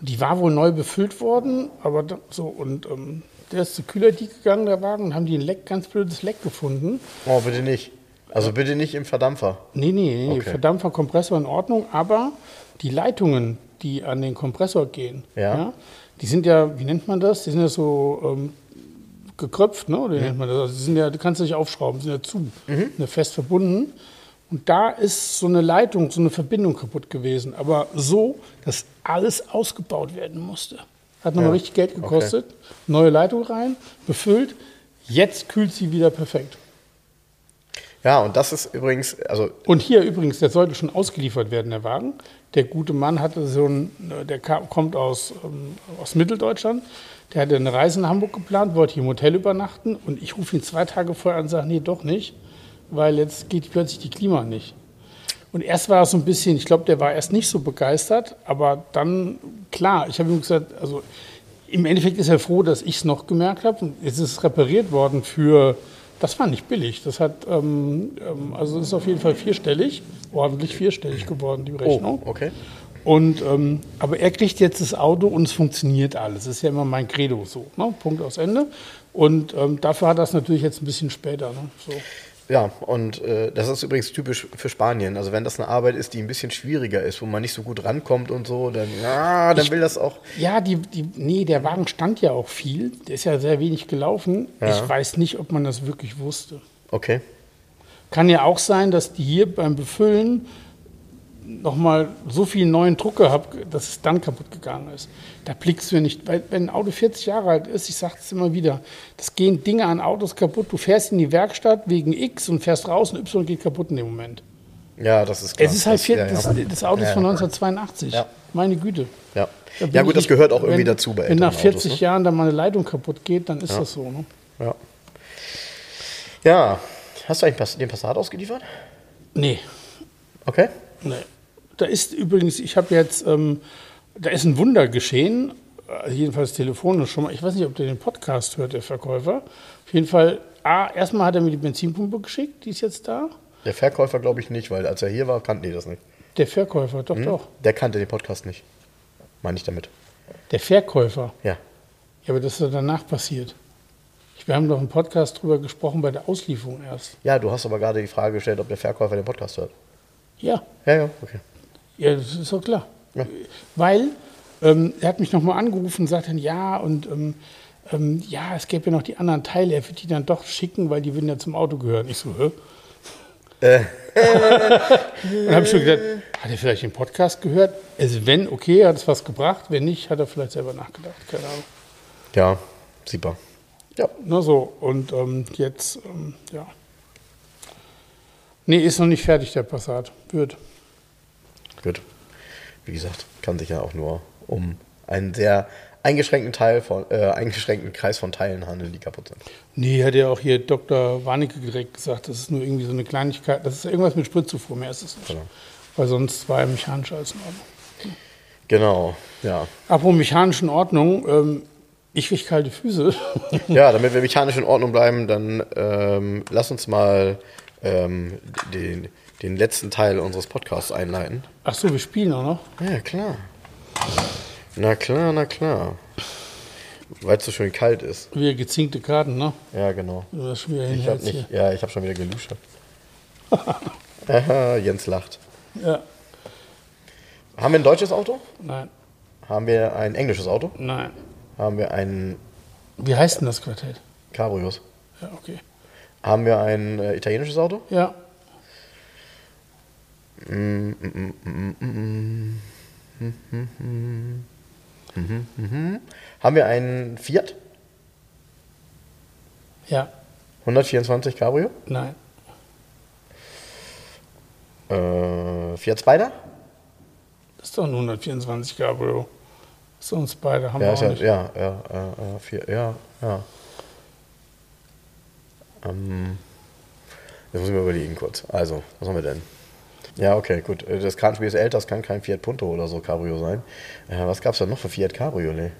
Und die war wohl neu befüllt worden, aber so und ähm, der ist zu Kühlerdiek gegangen, der Wagen, und haben die ein Leck, ganz blödes Leck gefunden.
Oh, bitte nicht. Also bitte nicht im Verdampfer.
Nee, nee, nee,
Okay.
Verdampfer, Kompressor in Ordnung, aber die Leitungen, die an den Kompressor gehen,
Ja.
die sind ja, wie nennt man das? Die sind ja so ähm, gekröpft, ne? oder wie nennt man das? Also die sind ja, die kannst du nicht aufschrauben, sind ja zu,
Mhm.
sind ja fest verbunden. Und da ist so eine Leitung, so eine Verbindung kaputt gewesen, aber so, dass alles ausgebaut werden musste. Hat nochmal
Ja.
richtig Geld
Okay.
gekostet. Neue Leitung rein, befüllt. Jetzt kühlt sie wieder perfekt.
Ja, und das ist übrigens, also
Und hier übrigens, der sollte schon ausgeliefert werden, der Wagen. Der gute Mann hatte so ein, der kam, kommt aus, ähm, aus Mitteldeutschland. Der hatte eine Reise in Hamburg geplant, wollte hier im Hotel übernachten. Und ich rufe ihn zwei Tage vorher an und sage, nee, doch nicht, weil jetzt geht plötzlich die Klima nicht. Und erst war es so ein bisschen, ich glaube, der war erst nicht so begeistert, aber dann, klar, ich habe ihm gesagt, also im Endeffekt ist er froh, dass ich es noch gemerkt habe. Und jetzt ist es repariert worden für, das war nicht billig. Das hat, ähm, ähm, also es ist auf jeden Fall vierstellig, ordentlich vierstellig geworden, die
oh,
Rechnung.
okay.
Und, ähm, aber er kriegt jetzt das Auto und es funktioniert alles. Das ist ja immer mein Credo so. Ne? Punkt aus Ende. Und ähm, dafür hat er es natürlich jetzt ein bisschen später. Ne? So.
Ja, und äh, das ist übrigens typisch für Spanien. Also wenn das eine Arbeit ist, die ein bisschen schwieriger ist, wo man nicht so gut rankommt und so, dann, ja, dann will das auch.
Ja, die, die, nee, der Wagen stand ja auch viel. Der ist ja sehr wenig gelaufen.
Ja.
Ich weiß nicht, ob man das wirklich wusste.
Okay.
Kann ja auch sein, dass die hier beim Befüllen nochmal so viel neuen Druck gehabt, dass es dann kaputt gegangen ist. Da blickst du nicht, weil wenn ein Auto 40 Jahre alt ist, ich sage es immer wieder, das gehen Dinge an Autos kaputt. Du fährst in die Werkstatt wegen X und fährst raus und Y geht kaputt in dem Moment.
Ja, das ist klar.
Es ist halt,
das, ja, ja.
das Auto ist von
ja.
1982.
Ja.
Meine Güte.
Ja. Ja, gut,
ich
das gehört auch irgendwie
wenn,
dazu bei
Wenn nach
älteren
40
Autos,
Jahren dann mal eine Leitung kaputt geht, dann ist das so. Ne?
ne? Ja. Ja. Hast du eigentlich den Passat ausgeliefert?
Nee,
Okay.
nee. Da ist übrigens, ich habe jetzt, ähm, da ist ein Wunder geschehen, äh, jedenfalls telefonisch schon mal. Ich weiß nicht, ob der den Podcast hört, der Verkäufer. Auf jeden Fall, A, erstmal hat er mir die Benzinpumpe geschickt, die ist jetzt da.
Der Verkäufer glaube ich nicht, weil als er hier war, kannten die das nicht.
Der Verkäufer, doch,
Hm?
doch.
Der kannte den Podcast nicht. Meine ich damit.
Der Verkäufer.
Ja.
Ja, aber das ist ja danach passiert. Wir haben doch im Podcast drüber gesprochen bei der Auslieferung erst.
Ja, du hast aber gerade die Frage gestellt, ob der Verkäufer den Podcast hört.
Ja,
Ja, ja, okay.
Ja, das ist doch klar.
Ja.
Weil ähm, er hat mich nochmal angerufen und sagt dann, ja, und ähm, ähm, ja, es gäbe ja noch die anderen Teile, er wird die dann doch schicken, weil die würden ja zum Auto gehören. Ich so, hä?
Äh.
und habe ich schon gedacht, hat er vielleicht den Podcast gehört? Also wenn, okay, hat es was gebracht. Wenn nicht, hat er vielleicht selber nachgedacht. Keine Ahnung.
Ja, super. Ja.
Na so, und ähm, jetzt, ähm, ja. Nee, ist noch nicht fertig, der Passat. Wird.
Gut. Wie gesagt, kann sich ja auch nur um einen sehr eingeschränkten Teil von, äh, eingeschränkten Kreis von Teilen handeln, die kaputt sind.
Nee, hat ja auch hier Dr. Warnecke direkt gesagt, das ist nur irgendwie so eine Kleinigkeit, das ist irgendwas mit Spritzufuhr, mehr ist es nicht.
Genau.
Weil sonst war ja mechanisch alles in Ordnung.
Genau, ja.
Apropos mechanisch in Ordnung, ähm, ich krieg kalte Füße.
Ja, damit wir mechanisch in Ordnung bleiben, dann ähm, lass uns mal ähm, den, den letzten Teil unseres Podcasts einleiten.
Ach so, wir spielen auch noch.
Ja, klar. Na klar, na klar. Weil es so schön kalt ist.
Wir gezinkte Karten, ne?
Ja, genau. Ich hab nicht, ja, ich habe schon wieder geluschert. Aha, Jens lacht.
Ja,
Haben wir ein deutsches Auto?
nein,
Haben wir ein englisches Auto?
nein.
Haben wir ein
Wie heißt denn das Quartett?
Cabrios?
Ja, okay.
Haben wir ein äh, italienisches Auto?
Ja,
Haben wir einen Fiat?
ja,
124 Cabrio?
nein.
Äh, Fiat Spider?
Das ist doch ein 124 Cabrio. Das ist uns beide, haben
Ja,
wir auch
ja,
nicht.
ja, ja, ja, vier, ja, ja. Ähm, jetzt muss ich mal überlegen kurz. Also, was haben wir denn? Ja, okay, gut. Äh, Das Kartenspiel ist älter, das kann kein Fiat Punto oder so Cabrio sein. Äh, was gab es da noch für Fiat Cabriolet?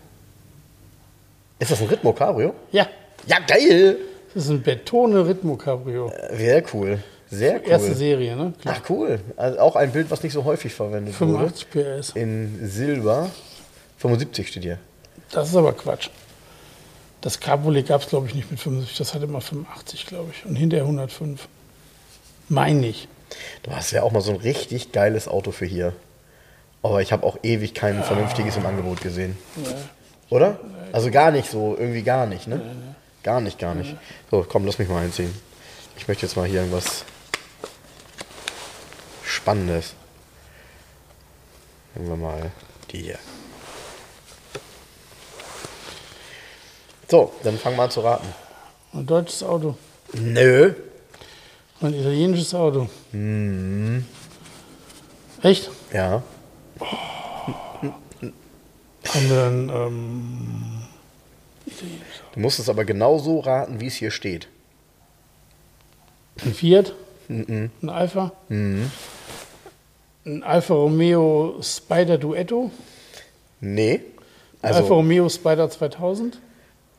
Ist das ein Ritmo Cabrio?
Ja,
Ja, geil!
das ist ein Betone Ritmo Cabrio.
Äh, Sehr cool. Sehr cool.
Erste Serie, ne? Klar.
Ach, cool. Also auch ein Bild, was nicht so häufig verwendet wurde.
85 PS.
In Silber. 75 steht hier.
Das ist aber Quatsch. Das Cabriolet gab es, glaube ich, nicht mit 75. Das hatte immer 85, glaube ich. Und hinterher 105. Meine ich.
Hast ja auch mal so ein richtig geiles Auto für hier. Aber ich habe auch ewig kein vernünftiges im Angebot gesehen. Oder? Also gar nicht so, irgendwie gar nicht, ne? Gar nicht, gar nicht. So, komm, lass mich mal einziehen. Ich möchte jetzt mal hier irgendwas Spannendes. Nehmen wir mal die hier. So, dann fangen wir an zu raten.
Ein deutsches Auto.
Nö.
Ein italienisches Auto.
Mhm.
Echt?
Ja.
Haben wir ein ähm, italienisches
Du musst es aber genau so raten, wie es hier steht.
Ein Fiat?
Mhm.
Ein Alpha? Ein Alfa Romeo Spider Duetto?
Nee.
Alfa
Also,
Romeo Spider 2000?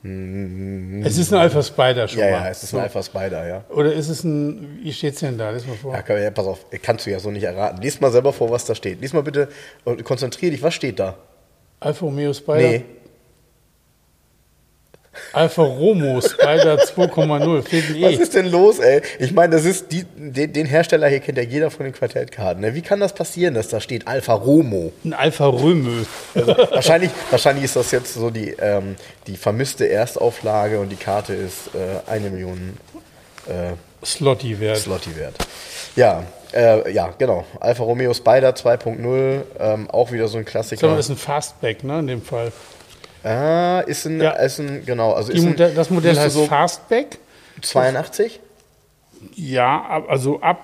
Es ist ein Alpha Spider schon
ja,
mal.
ja, es ist ein Alpha Spider, ja.
Oder ist es ein, wie steht es denn da? Lies mal vor.
Ja, ja, pass auf, kannst du ja so nicht erraten. Lies mal selber vor, was da steht. Lies mal bitte und konzentrier dich, was steht da?
Alfa Romeo Spider?
Nee.
Alfa Romeo Spider 2,0, fehlt ein
Was
E.
ist denn los, ey? Ich meine, das ist die, den, den Hersteller hier kennt ja jeder von den Quartettkarten. Ne? Wie kann das passieren, dass da steht Alfa Romeo?
Ein Alfa Romeo.
wahrscheinlich, wahrscheinlich ist das jetzt so die, ähm, die vermisste Erstauflage und die Karte ist äh, eine Million äh,
Slotty wert.
Slotty wert. Ja, äh, ja, genau. Alfa Romeo Spider 2.0, ähm, auch wieder so ein Klassiker.
mal, ist ein Fastback, ne, in dem Fall.
Ah, ist ein,
Ja.
ist ein genau, also
Die
ist ein,
das Modell heißt
so
Fastback.
82?
Ja, also ab,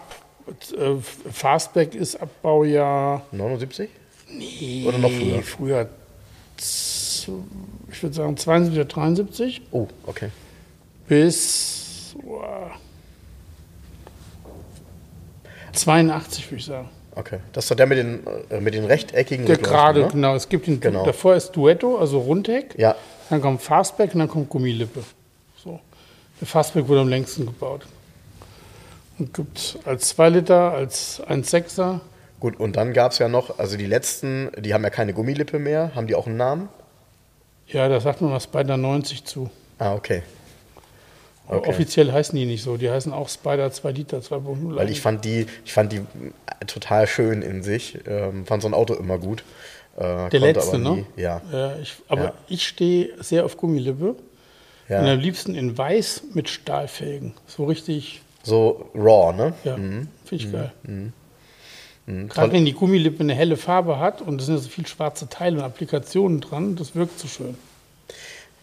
äh, Fastback ist ab Baujahr
79?
nee,
Oder noch früher?
Früher, ich würde sagen 72 oder 73
Oh, okay.
bis boah, 82, würde ich sagen.
Okay. Das ist doch der mit den, äh, mit den rechteckigen
Der gerade,
ne?
genau. Es gibt den,
Genau.
davor ist Duetto, also Rundheck.
Ja.
Dann kommt Fastback und dann kommt Gummilippe. So. Der Fastback wurde am längsten gebaut. Und gibt als 2 Liter, als 1,6er.
Gut, und dann gab es ja noch, also die letzten, die haben ja keine Gummilippe mehr. Haben die auch einen Namen?
Ja, da sagt man was Spider 90 zu.
Ah, okay. Okay.
Offiziell heißen die nicht so. Die heißen auch Spider 2 Liter 2.0.
Weil ich fand die, ich fand die äh, total schön in sich. Ähm, fand so ein Auto immer gut. Äh,
Der letzte, ne?
Ja.
Ja, ich, aber
Ja.
ich stehe sehr auf Gummilippe.
ja.
Und am liebsten in weiß mit Stahlfelgen. So richtig,
So raw, ne?
ja, finde ich geil.
Mhm.
Gerade wenn die Gummilippe eine helle Farbe hat und es sind so viele schwarze Teile und Applikationen dran, das wirkt so schön.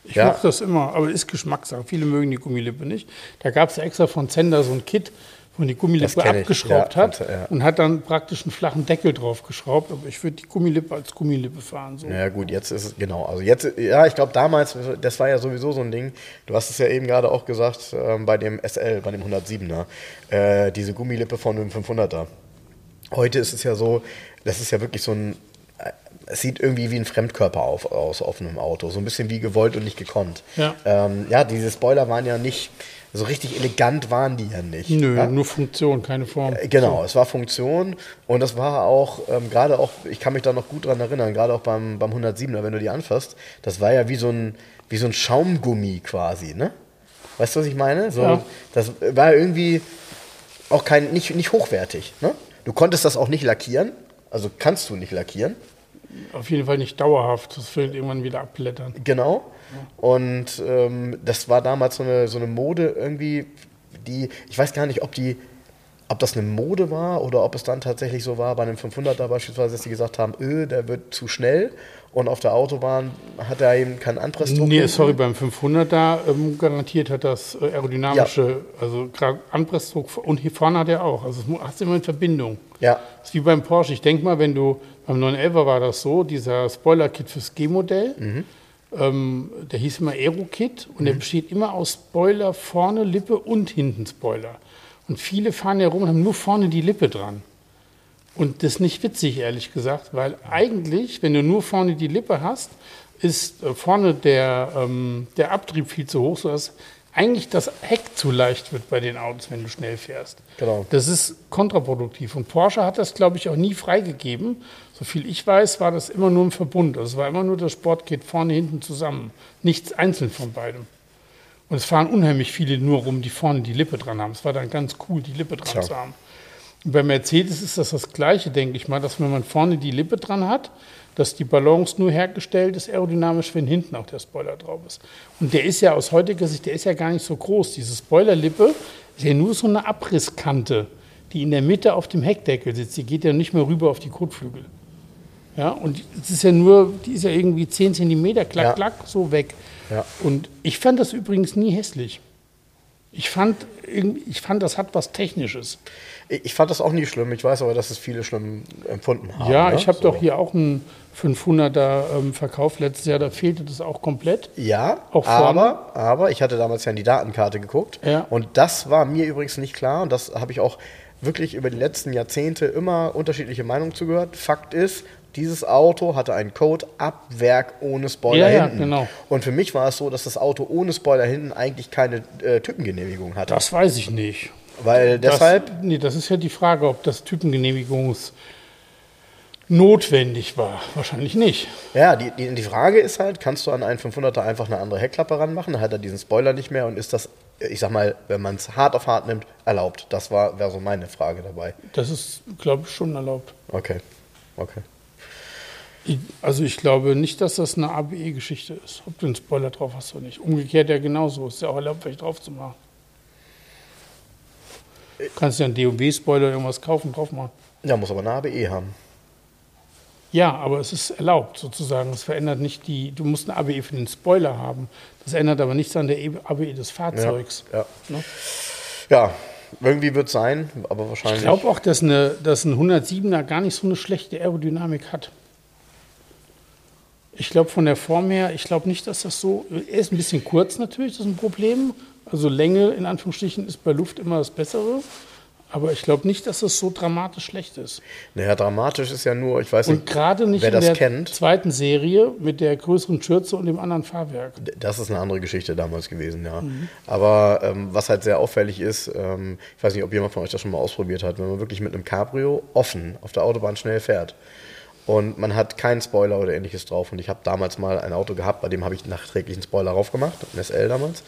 Ich
Ja.
mochte das immer, aber ist Geschmackssache. Viele mögen die Gummilippe nicht. Da gab es ja extra von Zender so ein Kit, wo man die Gummilippe
ich,
abgeschraubt
ja,
hat
ja.
und hat dann praktisch einen flachen Deckel drauf geschraubt. Aber ich würde die Gummilippe als Gummilippe fahren. So.
Ja gut, jetzt ist es, genau, also jetzt, ja, ich glaube damals, das war ja sowieso so ein Ding, du hast es ja eben gerade auch gesagt, ähm, bei dem SL, bei dem 107er, äh, diese Gummilippe von dem 500er. Heute ist es ja so, das ist ja wirklich so ein, es sieht irgendwie wie ein Fremdkörper auf, aus auf einem Auto, so ein bisschen wie gewollt und nicht gekonnt.
Ja.
ähm, ja diese Spoiler waren ja nicht, so richtig elegant waren die ja nicht.
Nö,
ja?
nur Funktion, keine Form.
Äh, Genau, es war Funktion und das war auch, ähm, gerade auch, ich kann mich da noch gut dran erinnern, gerade auch beim, beim 107er, wenn du die anfasst, das war ja wie so ein, wie so ein Schaumgummi quasi, ne? Weißt du, was ich meine? So,
Ja.
Das war irgendwie auch kein, nicht, nicht hochwertig, ne? Du konntest das auch nicht lackieren, also kannst du nicht lackieren,
Auf jeden Fall nicht dauerhaft. Das wird irgendwann wieder abblättern.
Genau. Und ähm, das war damals so eine, so eine Mode irgendwie, die, ich weiß gar nicht, ob die, ob das eine Mode war oder ob es dann tatsächlich so war bei einem 500er beispielsweise, dass die gesagt haben, öh, der wird zu schnell und auf der Autobahn hat er eben keinen Anpressdruck.
Nee, sorry, beim 500er ähm, garantiert hat das äh, aerodynamische, also gerade Anpressdruck und hier vorne hat er auch. Also es hast du immer in Verbindung.
Ja,
Das ist wie beim Porsche. Ich denke mal, wenn du beim 911er war das so, dieser Spoiler-Kit fürs G-Modell,
Mhm.
ähm, der hieß immer Aero-Kit und der besteht immer aus Spoiler vorne, Lippe und hinten Spoiler. Und viele fahren ja rum und haben nur vorne die Lippe dran. Und das ist nicht witzig, ehrlich gesagt, weil eigentlich, wenn du nur vorne die Lippe hast, ist äh, vorne der, ähm, der Abtrieb viel zu hoch, sodass eigentlich das Heck zu leicht wird bei den Autos, wenn du schnell fährst.
Genau.
Das ist kontraproduktiv. Und Porsche hat das, glaube ich, auch nie freigegeben. Soviel ich weiß, war das immer nur im Verbund. Also es war immer nur das Sportkit vorne, hinten zusammen. Nichts einzeln von beidem. Und es fahren unheimlich viele nur rum, die vorne die Lippe dran haben. Es war dann ganz cool, die Lippe dran
Tja.
zu haben. Und bei Mercedes ist das das Gleiche, denke ich mal, dass wenn man vorne die Lippe dran hat, dass die Balance nur hergestellt ist aerodynamisch, wenn hinten auch der Spoiler drauf ist. Und der ist ja aus heutiger Sicht, der ist ja gar nicht so groß. Diese Spoilerlippe ist ja nur so eine Abrisskante, die in der Mitte auf dem Heckdeckel sitzt. Die geht ja nicht mehr rüber auf die Kotflügel. Ja, und es ist ja nur, die ist ja irgendwie 10 cm, klack,
Ja.
klack, so weg.
Ja.
Und ich fand das übrigens nie hässlich. Ich fand, ich fand, das hat was Technisches.
ich, fand das auch nie schlimm. Ich weiß aber, dass es viele schlimm empfunden haben.
ja,
ne?
ich habe
So.
doch hier auch einen 500er ähm, verkauft letztes Jahr, da fehlte das auch komplett.
Ja,
Auch
aber, aber ich hatte damals ja in die Datenkarte geguckt
Ja.
und das war mir übrigens nicht klar und das habe ich auch wirklich über die letzten Jahrzehnte immer unterschiedliche Meinungen zugehört. Fakt ist, dieses Auto hatte einen Code ab Werk ohne Spoiler
Ja, ja,
hinten.
genau.
Und für mich war es so, dass das Auto ohne Spoiler hinten eigentlich keine äh, Typengenehmigung hatte.
Das weiß ich nicht.
Weil deshalb,
Das, nee, das ist ja die Frage, ob das Typengenehmigungs notwendig war. Wahrscheinlich nicht.
ja, die, die, die Frage ist halt, kannst du an einen 500er einfach eine andere Heckklappe ranmachen, dann hat er diesen Spoiler nicht mehr und ist das, ich sag mal, wenn man es hart auf hart nimmt, erlaubt? Das war wäre so meine Frage dabei.
Das ist, glaube ich, schon erlaubt.
Okay, okay.
Ich- Also ich glaube nicht, dass das eine ABE-Geschichte ist, ob du einen Spoiler drauf hast oder nicht. Umgekehrt ja genauso. Ist ja auch erlaubt, welche drauf zu machen. Du kannst ja einen DOB-Spoiler irgendwas kaufen, drauf machen.
Ja, muss aber eine ABE haben.
Ja, aber es ist erlaubt sozusagen. Es verändert nicht die, du musst eine ABE für den Spoiler haben. Das ändert aber nichts an der ABE des Fahrzeugs.
Ja,
Ne?
ja irgendwie wird es sein, aber
Ich
wahrscheinlich.
glaube auch, dass, eine, dass ein 107er gar nicht so eine schlechte Aerodynamik hat. Ich glaube von der Form her, ich glaube nicht, dass das so. Er ist ein bisschen kurz natürlich, das ist ein Problem. Also Länge in Anführungsstrichen ist bei Luft immer das Bessere. Aber ich glaube nicht, dass es so dramatisch schlecht ist.
Naja, dramatisch ist ja nur, ich weiß
Und
nicht,
gerade nicht
wer
in
das
der
kennt.
zweiten Serie mit der größeren Schürze und dem anderen Fahrwerk.
Das ist eine andere Geschichte damals gewesen, ja.
Mhm.
Aber ähm, was halt sehr auffällig ist, ähm, ich weiß nicht, ob jemand von euch das schon mal ausprobiert hat, wenn man wirklich mit einem Cabrio offen auf der Autobahn schnell fährt und man hat keinen Spoiler oder ähnliches drauf. Und ich habe damals mal ein Auto gehabt, bei dem habe ich nachträglich einen Spoiler drauf gemacht, ein SL damals.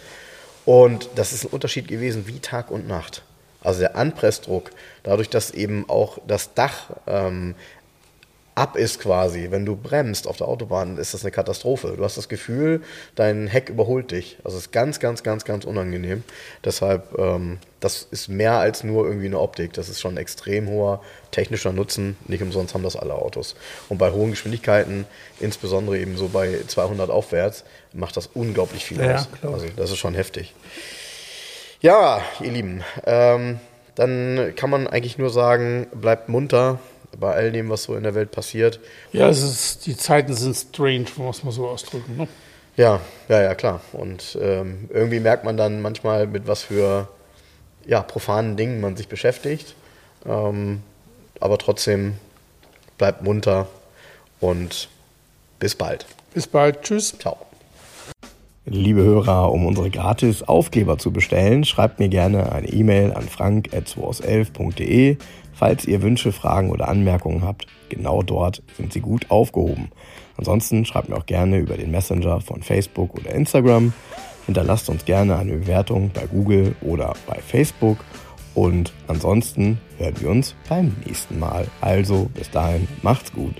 Und das ist ein Unterschied gewesen wie Tag und Nacht. Also der Anpressdruck, dadurch, dass eben auch das Dach ähm, ab ist quasi, wenn du bremst auf der Autobahn, ist das eine Katastrophe. Du hast das Gefühl, dein Heck überholt dich. Also es ist ganz, ganz, ganz, ganz unangenehm. Deshalb, ähm, das ist mehr als nur irgendwie eine Optik. Das ist schon ein extrem hoher technischer Nutzen. Nicht umsonst haben das alle Autos. Und bei hohen Geschwindigkeiten, insbesondere eben so bei 200 aufwärts, macht das unglaublich viel
Ja,
aus.
klar.
Also das ist schon heftig. Ja, ihr Lieben, ähm, dann kann man eigentlich nur sagen, bleibt munter bei all dem, was so in der Welt passiert.
Ja, es ist, die Zeiten sind strange, muss man so ausdrücken. Ne?
Ja, ja, ja, klar. Und ähm, irgendwie merkt man dann manchmal, mit was für ja, profanen Dingen man sich beschäftigt. Ähm, aber trotzdem bleibt munter und bis bald.
Bis bald. Tschüss.
Ciao.
Liebe Hörer, um unsere gratis Aufkleber zu bestellen, schreibt mir gerne eine E-Mail an frank.211.de. Falls ihr Wünsche, Fragen oder Anmerkungen habt, genau dort sind sie gut aufgehoben. Ansonsten schreibt mir auch gerne über den Messenger von Facebook oder Instagram. Hinterlasst uns gerne eine Bewertung bei Google oder bei Facebook. Und ansonsten hören wir uns beim nächsten Mal. Also bis dahin, macht's gut.